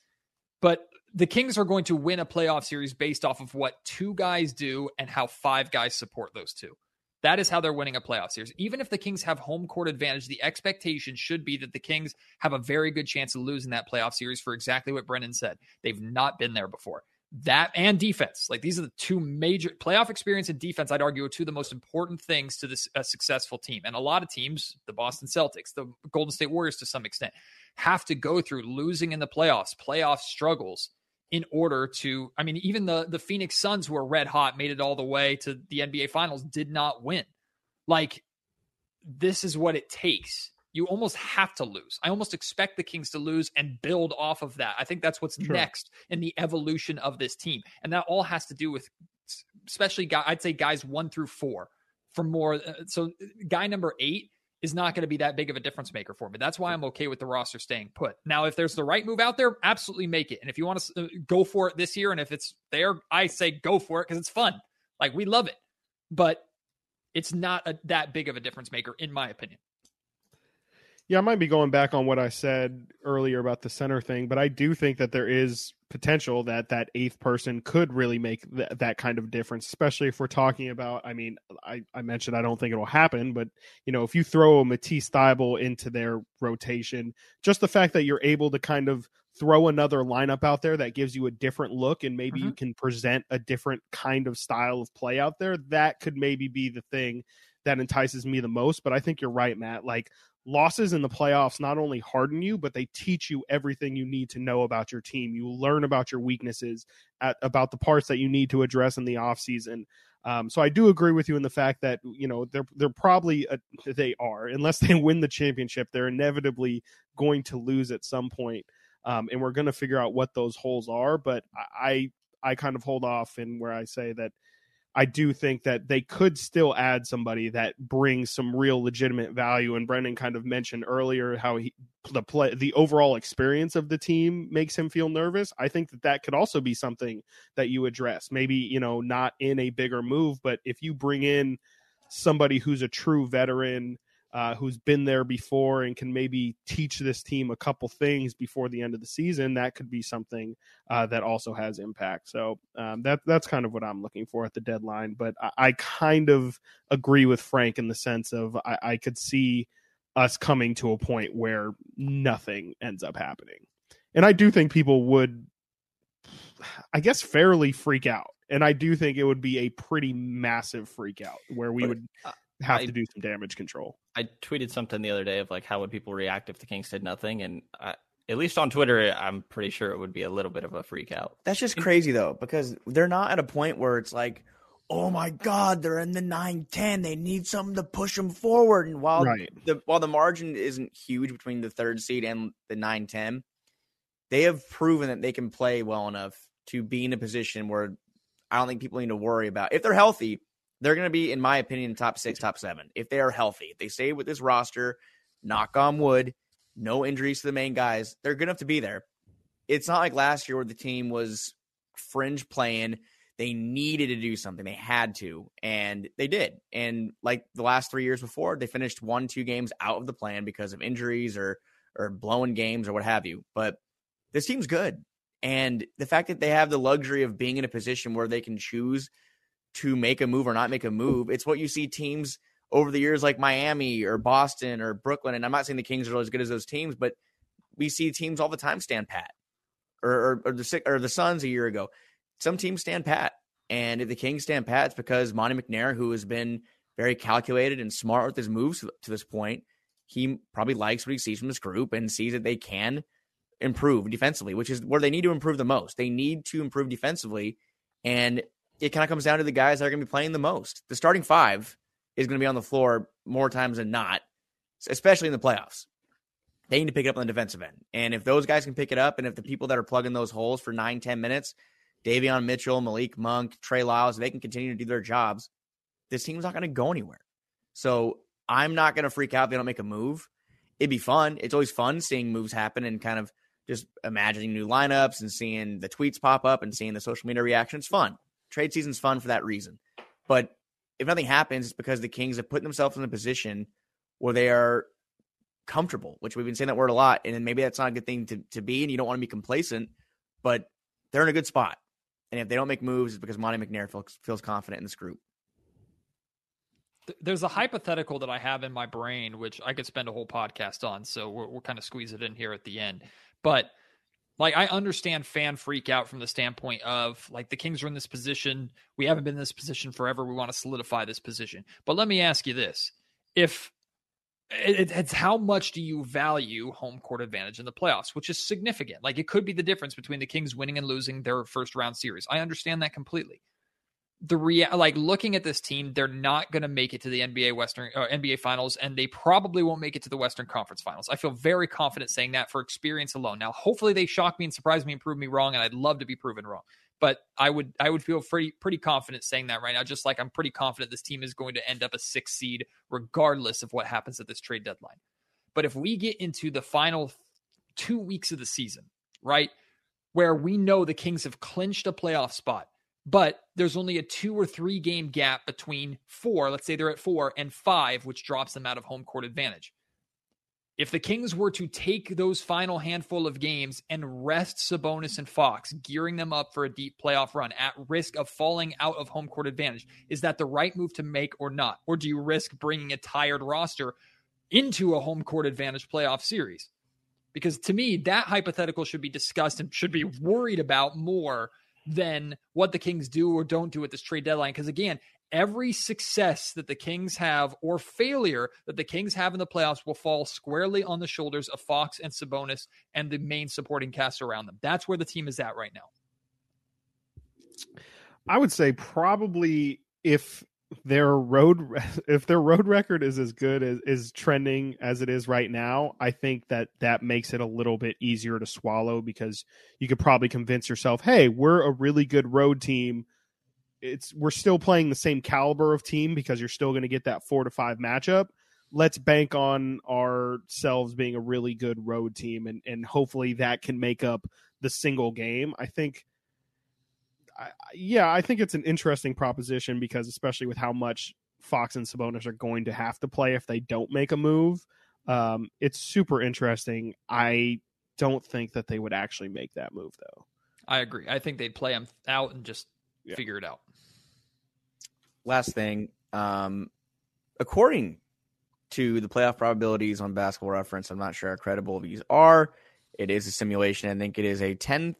But the Kings are going to win a playoff series based off of what two guys do and how five guys support those two. That is how they're winning a playoff series. Even if the Kings have home court advantage, the expectation should be that the Kings have a very good chance of losing that playoff series for exactly what Brenden said. They've not been there before. That and defense. Like these are the two major playoff experience and defense, I'd argue, are two of the most important things to this a successful team. And a lot of teams, the Boston Celtics, the Golden State Warriors to some extent, have to go through losing in the playoffs, playoff struggles in order to I mean even the the Phoenix Suns who are red hot made it all the way to the NBA finals did not win. Like this is what it takes. You almost have to lose. I almost expect the Kings to lose and build off of that. I think that's what's sure. next in the evolution of this team. And that all has to do with especially guy I'd say guys 1 through 4 for more uh, so guy number 8 is not going to be that big of a difference maker for me. That's why I'm okay with the roster staying put. Now, if there's the right move out there, absolutely make it. And if you want to uh, go for it this year, and if it's there, I say go for it because it's fun. Like we love it, but it's not a, that big of a difference maker, in my opinion. Yeah, I might be going back on what I said earlier about the center thing, but I do think that there is potential that that eighth person could really make th- that kind of difference, especially if we're talking about. I mean, I, I mentioned I don't think it'll happen, but you know, if you throw a Matisse Thybulle into their rotation, just the fact that you're able to kind of throw another lineup out there that gives you a different look and maybe mm-hmm. you can present a different kind of style of play out there, that could maybe be the thing that entices me the most. But I think you're right, Matt. Like losses in the playoffs not only harden you, but they teach you everything you need to know about your team. You learn about your weaknesses, at, about the parts that you need to address in the offseason. Um, so I do agree with you in the fact that you know they're they're probably a, they are unless they win the championship, they're inevitably going to lose at some point. Um, and we're going to figure out what those holes are. But I I kind of hold off in where I say that I do think that they could still add somebody that brings some real legitimate value. And Brenden kind of mentioned earlier how he, the play, the overall experience of the team makes him feel nervous. I think that that could also be something that you address. Maybe you know not in a bigger move, but if you bring in somebody who's a true veteran uh, who's been there before and can maybe teach this team a couple things before the end of the season, that could be something uh, that also has impact. So um, that that's kind of what I'm looking for at the deadline. But I, I kind of agree with Frank in the sense of I, I could see us coming to a point where nothing ends up happening, and I do think people would, I guess, fairly freak out. And I do think it would be a pretty massive freak out where we but, would have I, to do some damage control. I tweeted something the other day of like how would people react if the Kings did nothing, and I, at least on Twitter, I'm pretty sure it would be a little bit of a freak out. That's just crazy though, because they're not at a point where it's like, oh my god, they're in the nine ten, they need something to push them forward. And while right. the while the margin isn't huge between the third seed and the nine ten, they have proven that they can play well enough to be in a position where I don't think people need to worry about if they're healthy they're going to be, in my opinion, top six, top seven if they are healthy. If they stay with this roster, knock on wood, no injuries to the main guys. They're good enough to be there. It's not like last year where the team was fringe playing. They needed to do something. They had to, and they did. And like the last three years before, they finished one, two games out of the plan because of injuries or or blowing games or what have you. But this team's good. And the fact that they have the luxury of being in a position where they can choose to make a move or not make a move, it's what you see teams over the years like Miami or Boston or Brooklyn. And I'm not saying the Kings are as good as those teams, but we see teams all the time stand pat. Or, or, or the or the Suns a year ago. Some teams stand pat. And if the Kings stand pat, it's because Monte McNair, who has been very calculated and smart with his moves to this point, he probably likes what he sees from this group and sees that they can improve defensively, which is where they need to improve the most. They need to improve defensively. And it kind of comes down to the guys that are going to be playing the most. The starting five is going to be on the floor more times than not, especially in the playoffs. They need to pick it up on the defensive end. And if those guys can pick it up, and if the people that are plugging those holes for nine, 10 minutes, Davion Mitchell, Malik Monk, Trey Lyles, they can continue to do their jobs, this team's not going to go anywhere. So I'm not going to freak out if they don't make a move. It'd be fun. It's always fun seeing moves happen and kind of just imagining new lineups and seeing the tweets pop up and seeing the social media reaction. It's fun. Trade season's fun for that reason. But if nothing happens, it's because the Kings have put themselves in a position where they are comfortable, which we've been saying that word a lot. And maybe that's not a good thing to, to be, and you don't want to be complacent, but they're in a good spot. And if they don't make moves, it's because Monte McNair feels, feels confident in this group. There's a hypothetical that I have in my brain, which I could spend a whole podcast on. So we'll, we'll kind of squeeze it in here at the end. But like I understand fan freak out from the standpoint of like the Kings are in this position. We haven't been in this position forever. We want to solidify this position. But let me ask you this: if it, it's how much do you value home court advantage in the playoffs, which is significant. Like it could be the difference between the Kings winning and losing their first round series. I understand that completely the rea- like looking at this team, they're not going to make it to the NBA Western uh, NBA Finals, and they probably won't make it to the Western Conference Finals. I feel very confident saying that for experience alone. Now, hopefully, they shock me and surprise me and prove me wrong, and I'd love to be proven wrong. But I would I would feel pretty pretty confident saying that right now. Just like I'm pretty confident this team is going to end up a six seed, regardless of what happens at this trade deadline. But if we get into the final two weeks of the season, right, where we know the Kings have clinched a playoff spot but there's only a two or three game gap between four. Let's say they're at four and five, which drops them out of home court advantage. If the Kings were to take those final handful of games and rest Sabonis and Fox, gearing them up for a deep playoff run at risk of falling out of home court advantage, is that the right move to make or not? Or do you risk bringing a tired roster into a home court advantage playoff series? Because to me, that hypothetical should be discussed and should be worried about more than what the Kings do or don't do at this trade deadline. Because again, every success that the Kings have or failure that the Kings have in the playoffs will fall squarely on the shoulders of Fox and Sabonis and the main supporting cast around them. That's where the team is at right now. I would say probably if their road if their road record is as good as is trending as it is right now i think that that makes it a little bit easier to swallow because you could probably convince yourself hey we're a really good road team. It's we're still playing the same caliber of team because you're still going to get that 4 to 5 matchup. Let's bank on ourselves being a really good road team and and hopefully that can make up the single game. I think I, yeah, I think it's an interesting proposition because especially with how much Fox and Sabonis are going to have to play if they don't make a move, um, it's super interesting. I don't think that they would actually make that move though. I agree. I think they'd play them out and just yeah. figure it out. Last thing, um, according to the playoff probabilities on Basketball Reference, I'm not sure how credible these are. It is a simulation. I think it is a 10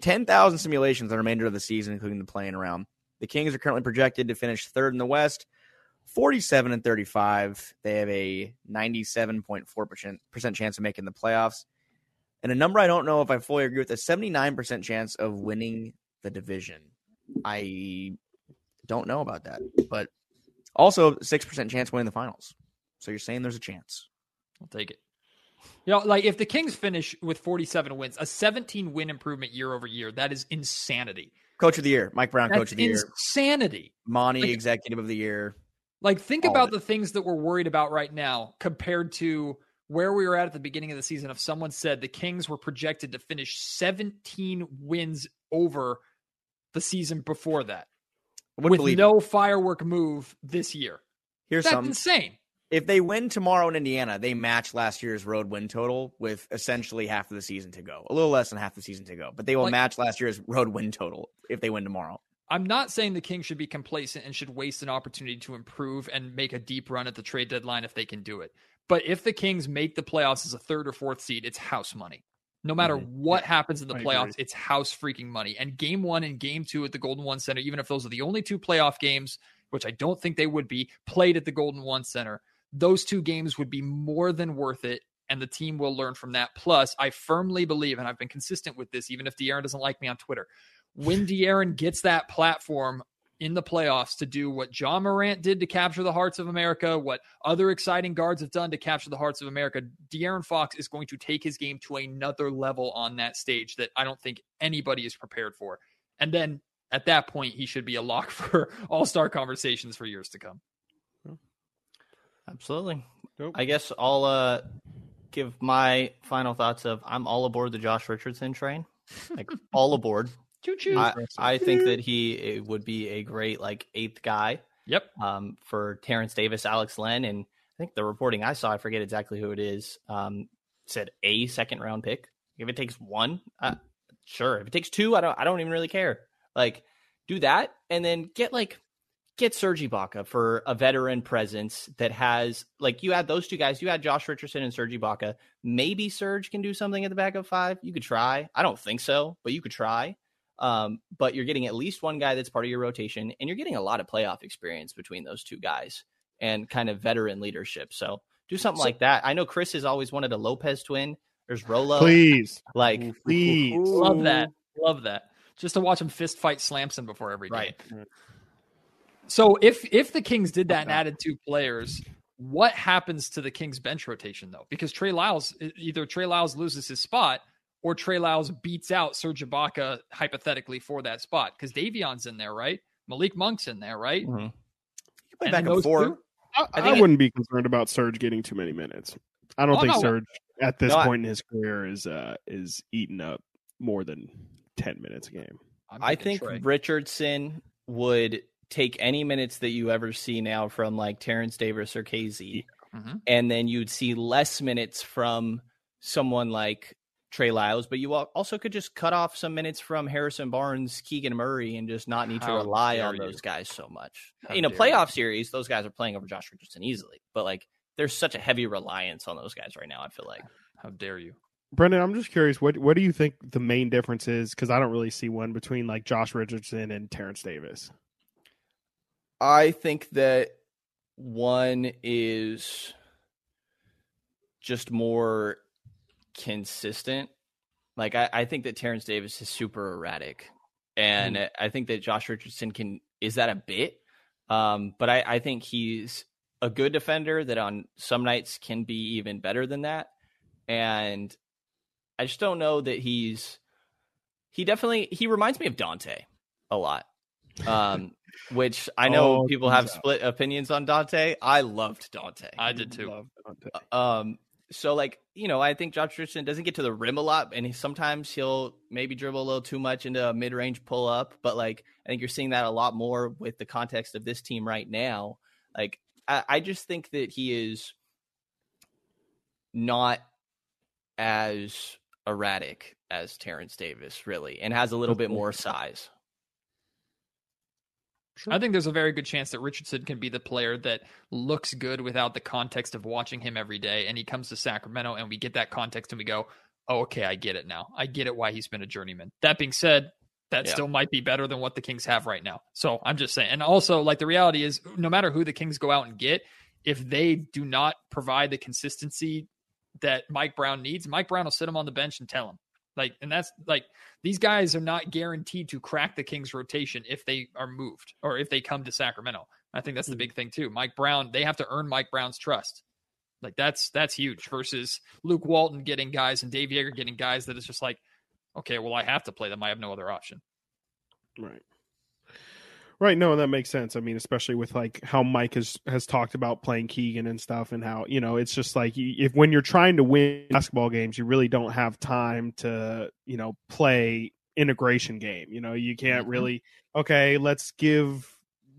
10,000 simulations the remainder of the season, including the playing around. The Kings are currently projected to finish third in the West, 47 and 35. They have a 97.4% chance of making the playoffs. And a number I don't know if I fully agree with a 79% chance of winning the division. I don't know about that, but also 6% chance winning the finals. So you're saying there's a chance. I'll take it. You know, like if the Kings finish with 47 wins, a 17 win improvement year over year, that is insanity. Coach of the year, Mike Brown, That's coach of the insanity. year. Insanity. Monte, like, executive of the year. Like think about the things that we're worried about right now compared to where we were at at the beginning of the season if someone said the Kings were projected to finish 17 wins over the season before that with no it. firework move this year. Here's That's some, insane. If they win tomorrow in Indiana, they match last year's road win total with essentially half of the season to go. A little less than half the season to go, but they will like, match last year's road win total if they win tomorrow. I'm not saying the Kings should be complacent and should waste an opportunity to improve and make a deep run at the trade deadline if they can do it. But if the Kings make the playoffs as a third or fourth seed, it's house money. No matter mm-hmm. what happens in the I playoffs, agree. it's house freaking money. And game one and game two at the Golden One Center, even if those are the only two playoff games, which I don't think they would be, played at the Golden One Center, those two games would be more than worth it. And the team will learn from that. Plus, I firmly believe, and I've been consistent with this, even if De'Aaron doesn't like me on Twitter, when De'Aaron gets that platform in the playoffs to do what Ja Morant did to capture the hearts of America, what other exciting guards have done to capture the hearts of America, De'Aaron Fox is going to take his game to another level on that stage that I don't think anybody is prepared for. And then at that point, he should be a lock for all star conversations for years to come. Absolutely. Nope. I guess I'll uh, give my final thoughts of I'm all aboard the Josh Richardson train. Like all aboard. Choo choo. I, I, think that he would be a great like eighth guy. Yep. Um, for Terrence Davis, Alex Len, and I think the reporting I saw, I forget exactly who it is, um, said a second round pick. If it takes one, uh, sure. If it takes two, I don't. I don't even really care. Like, do that, and then get like get Serge Ibaka for a veteran presence that has like you had those two guys. You had Josh Richardson and Serge Ibaka. Maybe Serge can do something at the back of five. You could try. I don't think so, but you could try. Um, but you're getting at least one guy that's part of your rotation, and you're getting a lot of playoff experience between those two guys and kind of veteran leadership. So do something so, like that. I know Chris has always wanted a Lopez twin. There's Rolo. Please, like please, love that, love that. Just to watch him fist fight Slamson before every game. Right. So if if the Kings did that and added two players, what happens to the Kings bench rotation though? Because Trey Lyles either Trey Lyles loses his spot or Trey Lyles beats out Serge Ibaka hypothetically for that spot because Davion's in there, right? Malik Monk's in there, right? Mm-hmm. play back and forth. I, I, I wouldn't it, be concerned about Serge getting too many minutes. I don't think Serge at this no, point in his career is uh is eating up more than ten minutes a game. I think Trey. Richardson would take any minutes that you ever see now from like Terrence Davis or KZ, mm-hmm. and then you'd see less minutes from someone like Trey Lyles, but you also could just cut off some minutes from Harrison Barnes, Keegan Murray, and just not need to rely on those guys so much. How in a playoff you. series, those guys are playing over Josh Richardson easily, but like there's such a heavy reliance on those guys right now. I feel like. How dare you? Brenden, I'm just curious. What what do you think the main difference is? Because I don't really see one between like Josh Richardson and Terrence Davis. I think that one is just more consistent. Like I, I think that Terrence Davis is super erratic, and mm. I think that Josh Richardson can is that a bit, um, but I, I think he's a good defender that on some nights can be even better than that, and I just don't know that he's he definitely he reminds me of Dante a lot. Um, which I know oh, people have split opinions on Dante. I loved Dante. I did too. Um, so like you know, I think Josh Richardson doesn't get to the rim a lot, and he, sometimes he'll maybe dribble a little too much into a mid range pull up. But like I think you're seeing that a lot more with the context of this team right now. Like I, I just think that he is not as erratic as Terrence Davis, really, and has a little bit more size. Sure. I think there's a very good chance that Richardson can be the player that looks good without the context of watching him every day. And he comes to Sacramento and we get that context and we go, oh, okay, I get it now. I get it why he's been a journeyman. That being said, that yeah. still might be better than what the Kings have right now. So I'm just saying. And also, like, the reality is no matter who the Kings go out and get, if they do not provide the consistency that Mike Brown needs, Mike Brown will sit him on the bench and tell him. Like, and that's like these guys are not guaranteed to crack the Kings rotation if they are moved or if they come to Sacramento. I think that's the mm-hmm. big thing too. Mike Brown, they have to earn Mike Brown's trust. Like that's that's huge versus Luke Walton getting guys and Dave Joerger getting guys that is just like, okay, well I have to play them. I have no other option. Right. Right. No, that makes sense. I mean, especially with like how Mike has has talked about playing Keegan and stuff, and how you know it's just like if when you're trying to win basketball games, you really don't have time to you know play integration game. You know, you can't Mhm. really okay. Let's give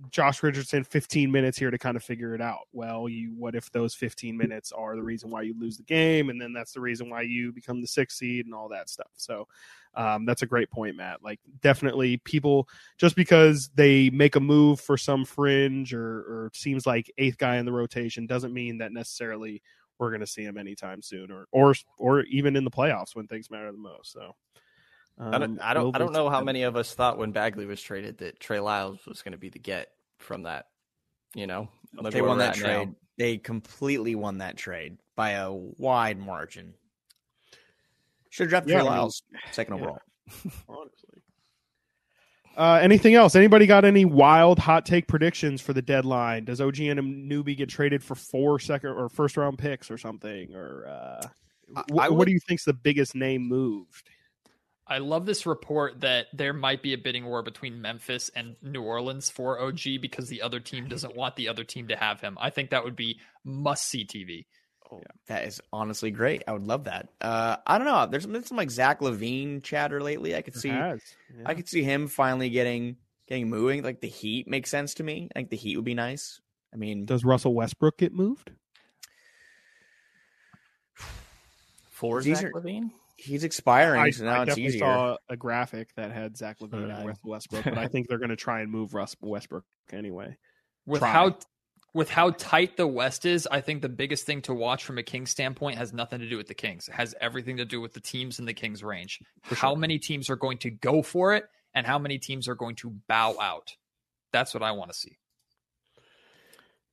Josh Richardson 15 minutes here to kind of figure it out. Well, you what if those 15 minutes are the reason why you lose the game, and then that's the reason why you become the sixth seed and all that stuff. So um, that's a great point, Matt. Like definitely people just because they make a move for some fringe or, or seems like eighth guy in the rotation doesn't mean that necessarily we're going to see him anytime soon or or or even in the playoffs when things matter the most. So. I don't, um, I don't, I don't know how many of us thought when Bagley was traded that Trey Lyles was going to be the get from that. You know, they won that at now. trade. They completely won that trade by a wide margin. Should have drafted Yeah, Trey I mean, Lyles second yeah. overall. honestly. Uh, anything else? Anybody got any wild hot take predictions for the deadline? Does OG Anunoby get traded for four second or first round picks or something? Or uh, I- wh- I what do you think's the biggest name moved? I love this report that there might be a bidding war between Memphis and New Orleans for OG because the other team doesn't want the other team to have him. I think that would be must see TV. That is honestly great. I would love that. Uh, I don't know. There's been some like Zach LaVine chatter lately. I could see. Yeah. I could see him finally getting getting moving. Like the Heat makes sense to me. I think the Heat would be nice. I mean, Does Russell Westbrook get moved? for These Zach are- LaVine. he's expiring, I, so I now it's definitely easier. saw a graphic that had Zach LaVine did I. and Russell Westbrook, but I think they're going to try and move Russ Westbrook anyway. With Try. how with how tight the West is, I think the biggest thing to watch from a Kings standpoint has nothing to do with the Kings. It has everything to do with the teams in the Kings range. How many teams are going to go for it and how many teams are going to bow out. That's what I want to see.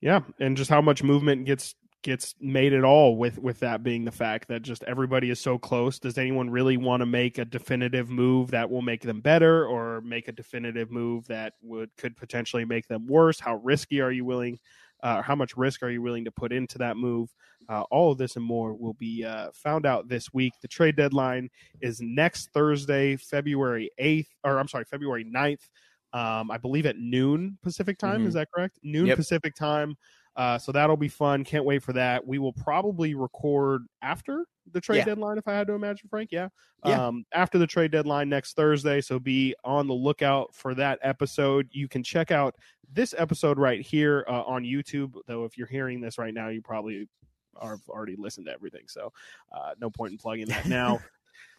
Yeah, and just how much movement gets gets made at all with with that being the fact that just everybody is so close. Does anyone really want to make a definitive move that will make them better, or make a definitive move that would could potentially make them worse? How risky are you willing? Uh, how much risk are you willing to put into that move? Uh, all of this and more will be uh, found out this week. The trade deadline is next Thursday, February 8th, or I'm sorry, February 9th. Um, I believe at noon Pacific time. Mhm. Is that correct? Noon Yep. Pacific time. Uh, so that'll be fun. Can't wait for that. We will probably record after the trade Yeah. deadline, if I had to imagine, Frank. Yeah. Yeah. Um, after the trade deadline next Thursday. So be on the lookout for that episode. You can check out this episode right here uh, on YouTube. Though, if you're hearing this right now, you probably are already listened to everything. So uh, no point in plugging that now.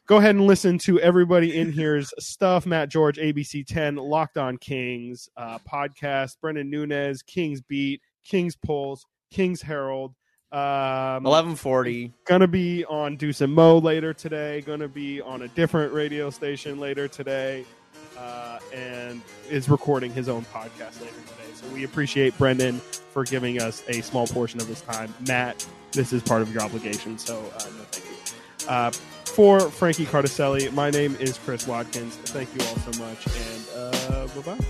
Go ahead and listen to everybody in here's stuff. Matt George, ABC 10, Locked On Kings uh, podcast, Brenden Nunes, Kings Beat, Kings Pulse, Kings Herald. Um, Eleven forty. Gonna be on Deuce and Mo later today. Gonna be on a different radio station later today, uh, and is recording his own podcast later today. So we appreciate Brenden for giving us a small portion of his time. Matt, this is part of your obligation, so uh, no thank you. Uh, for Frankie Cartoscelli, my name is Chris Watkins. Thank you all so much, and uh, bye bye.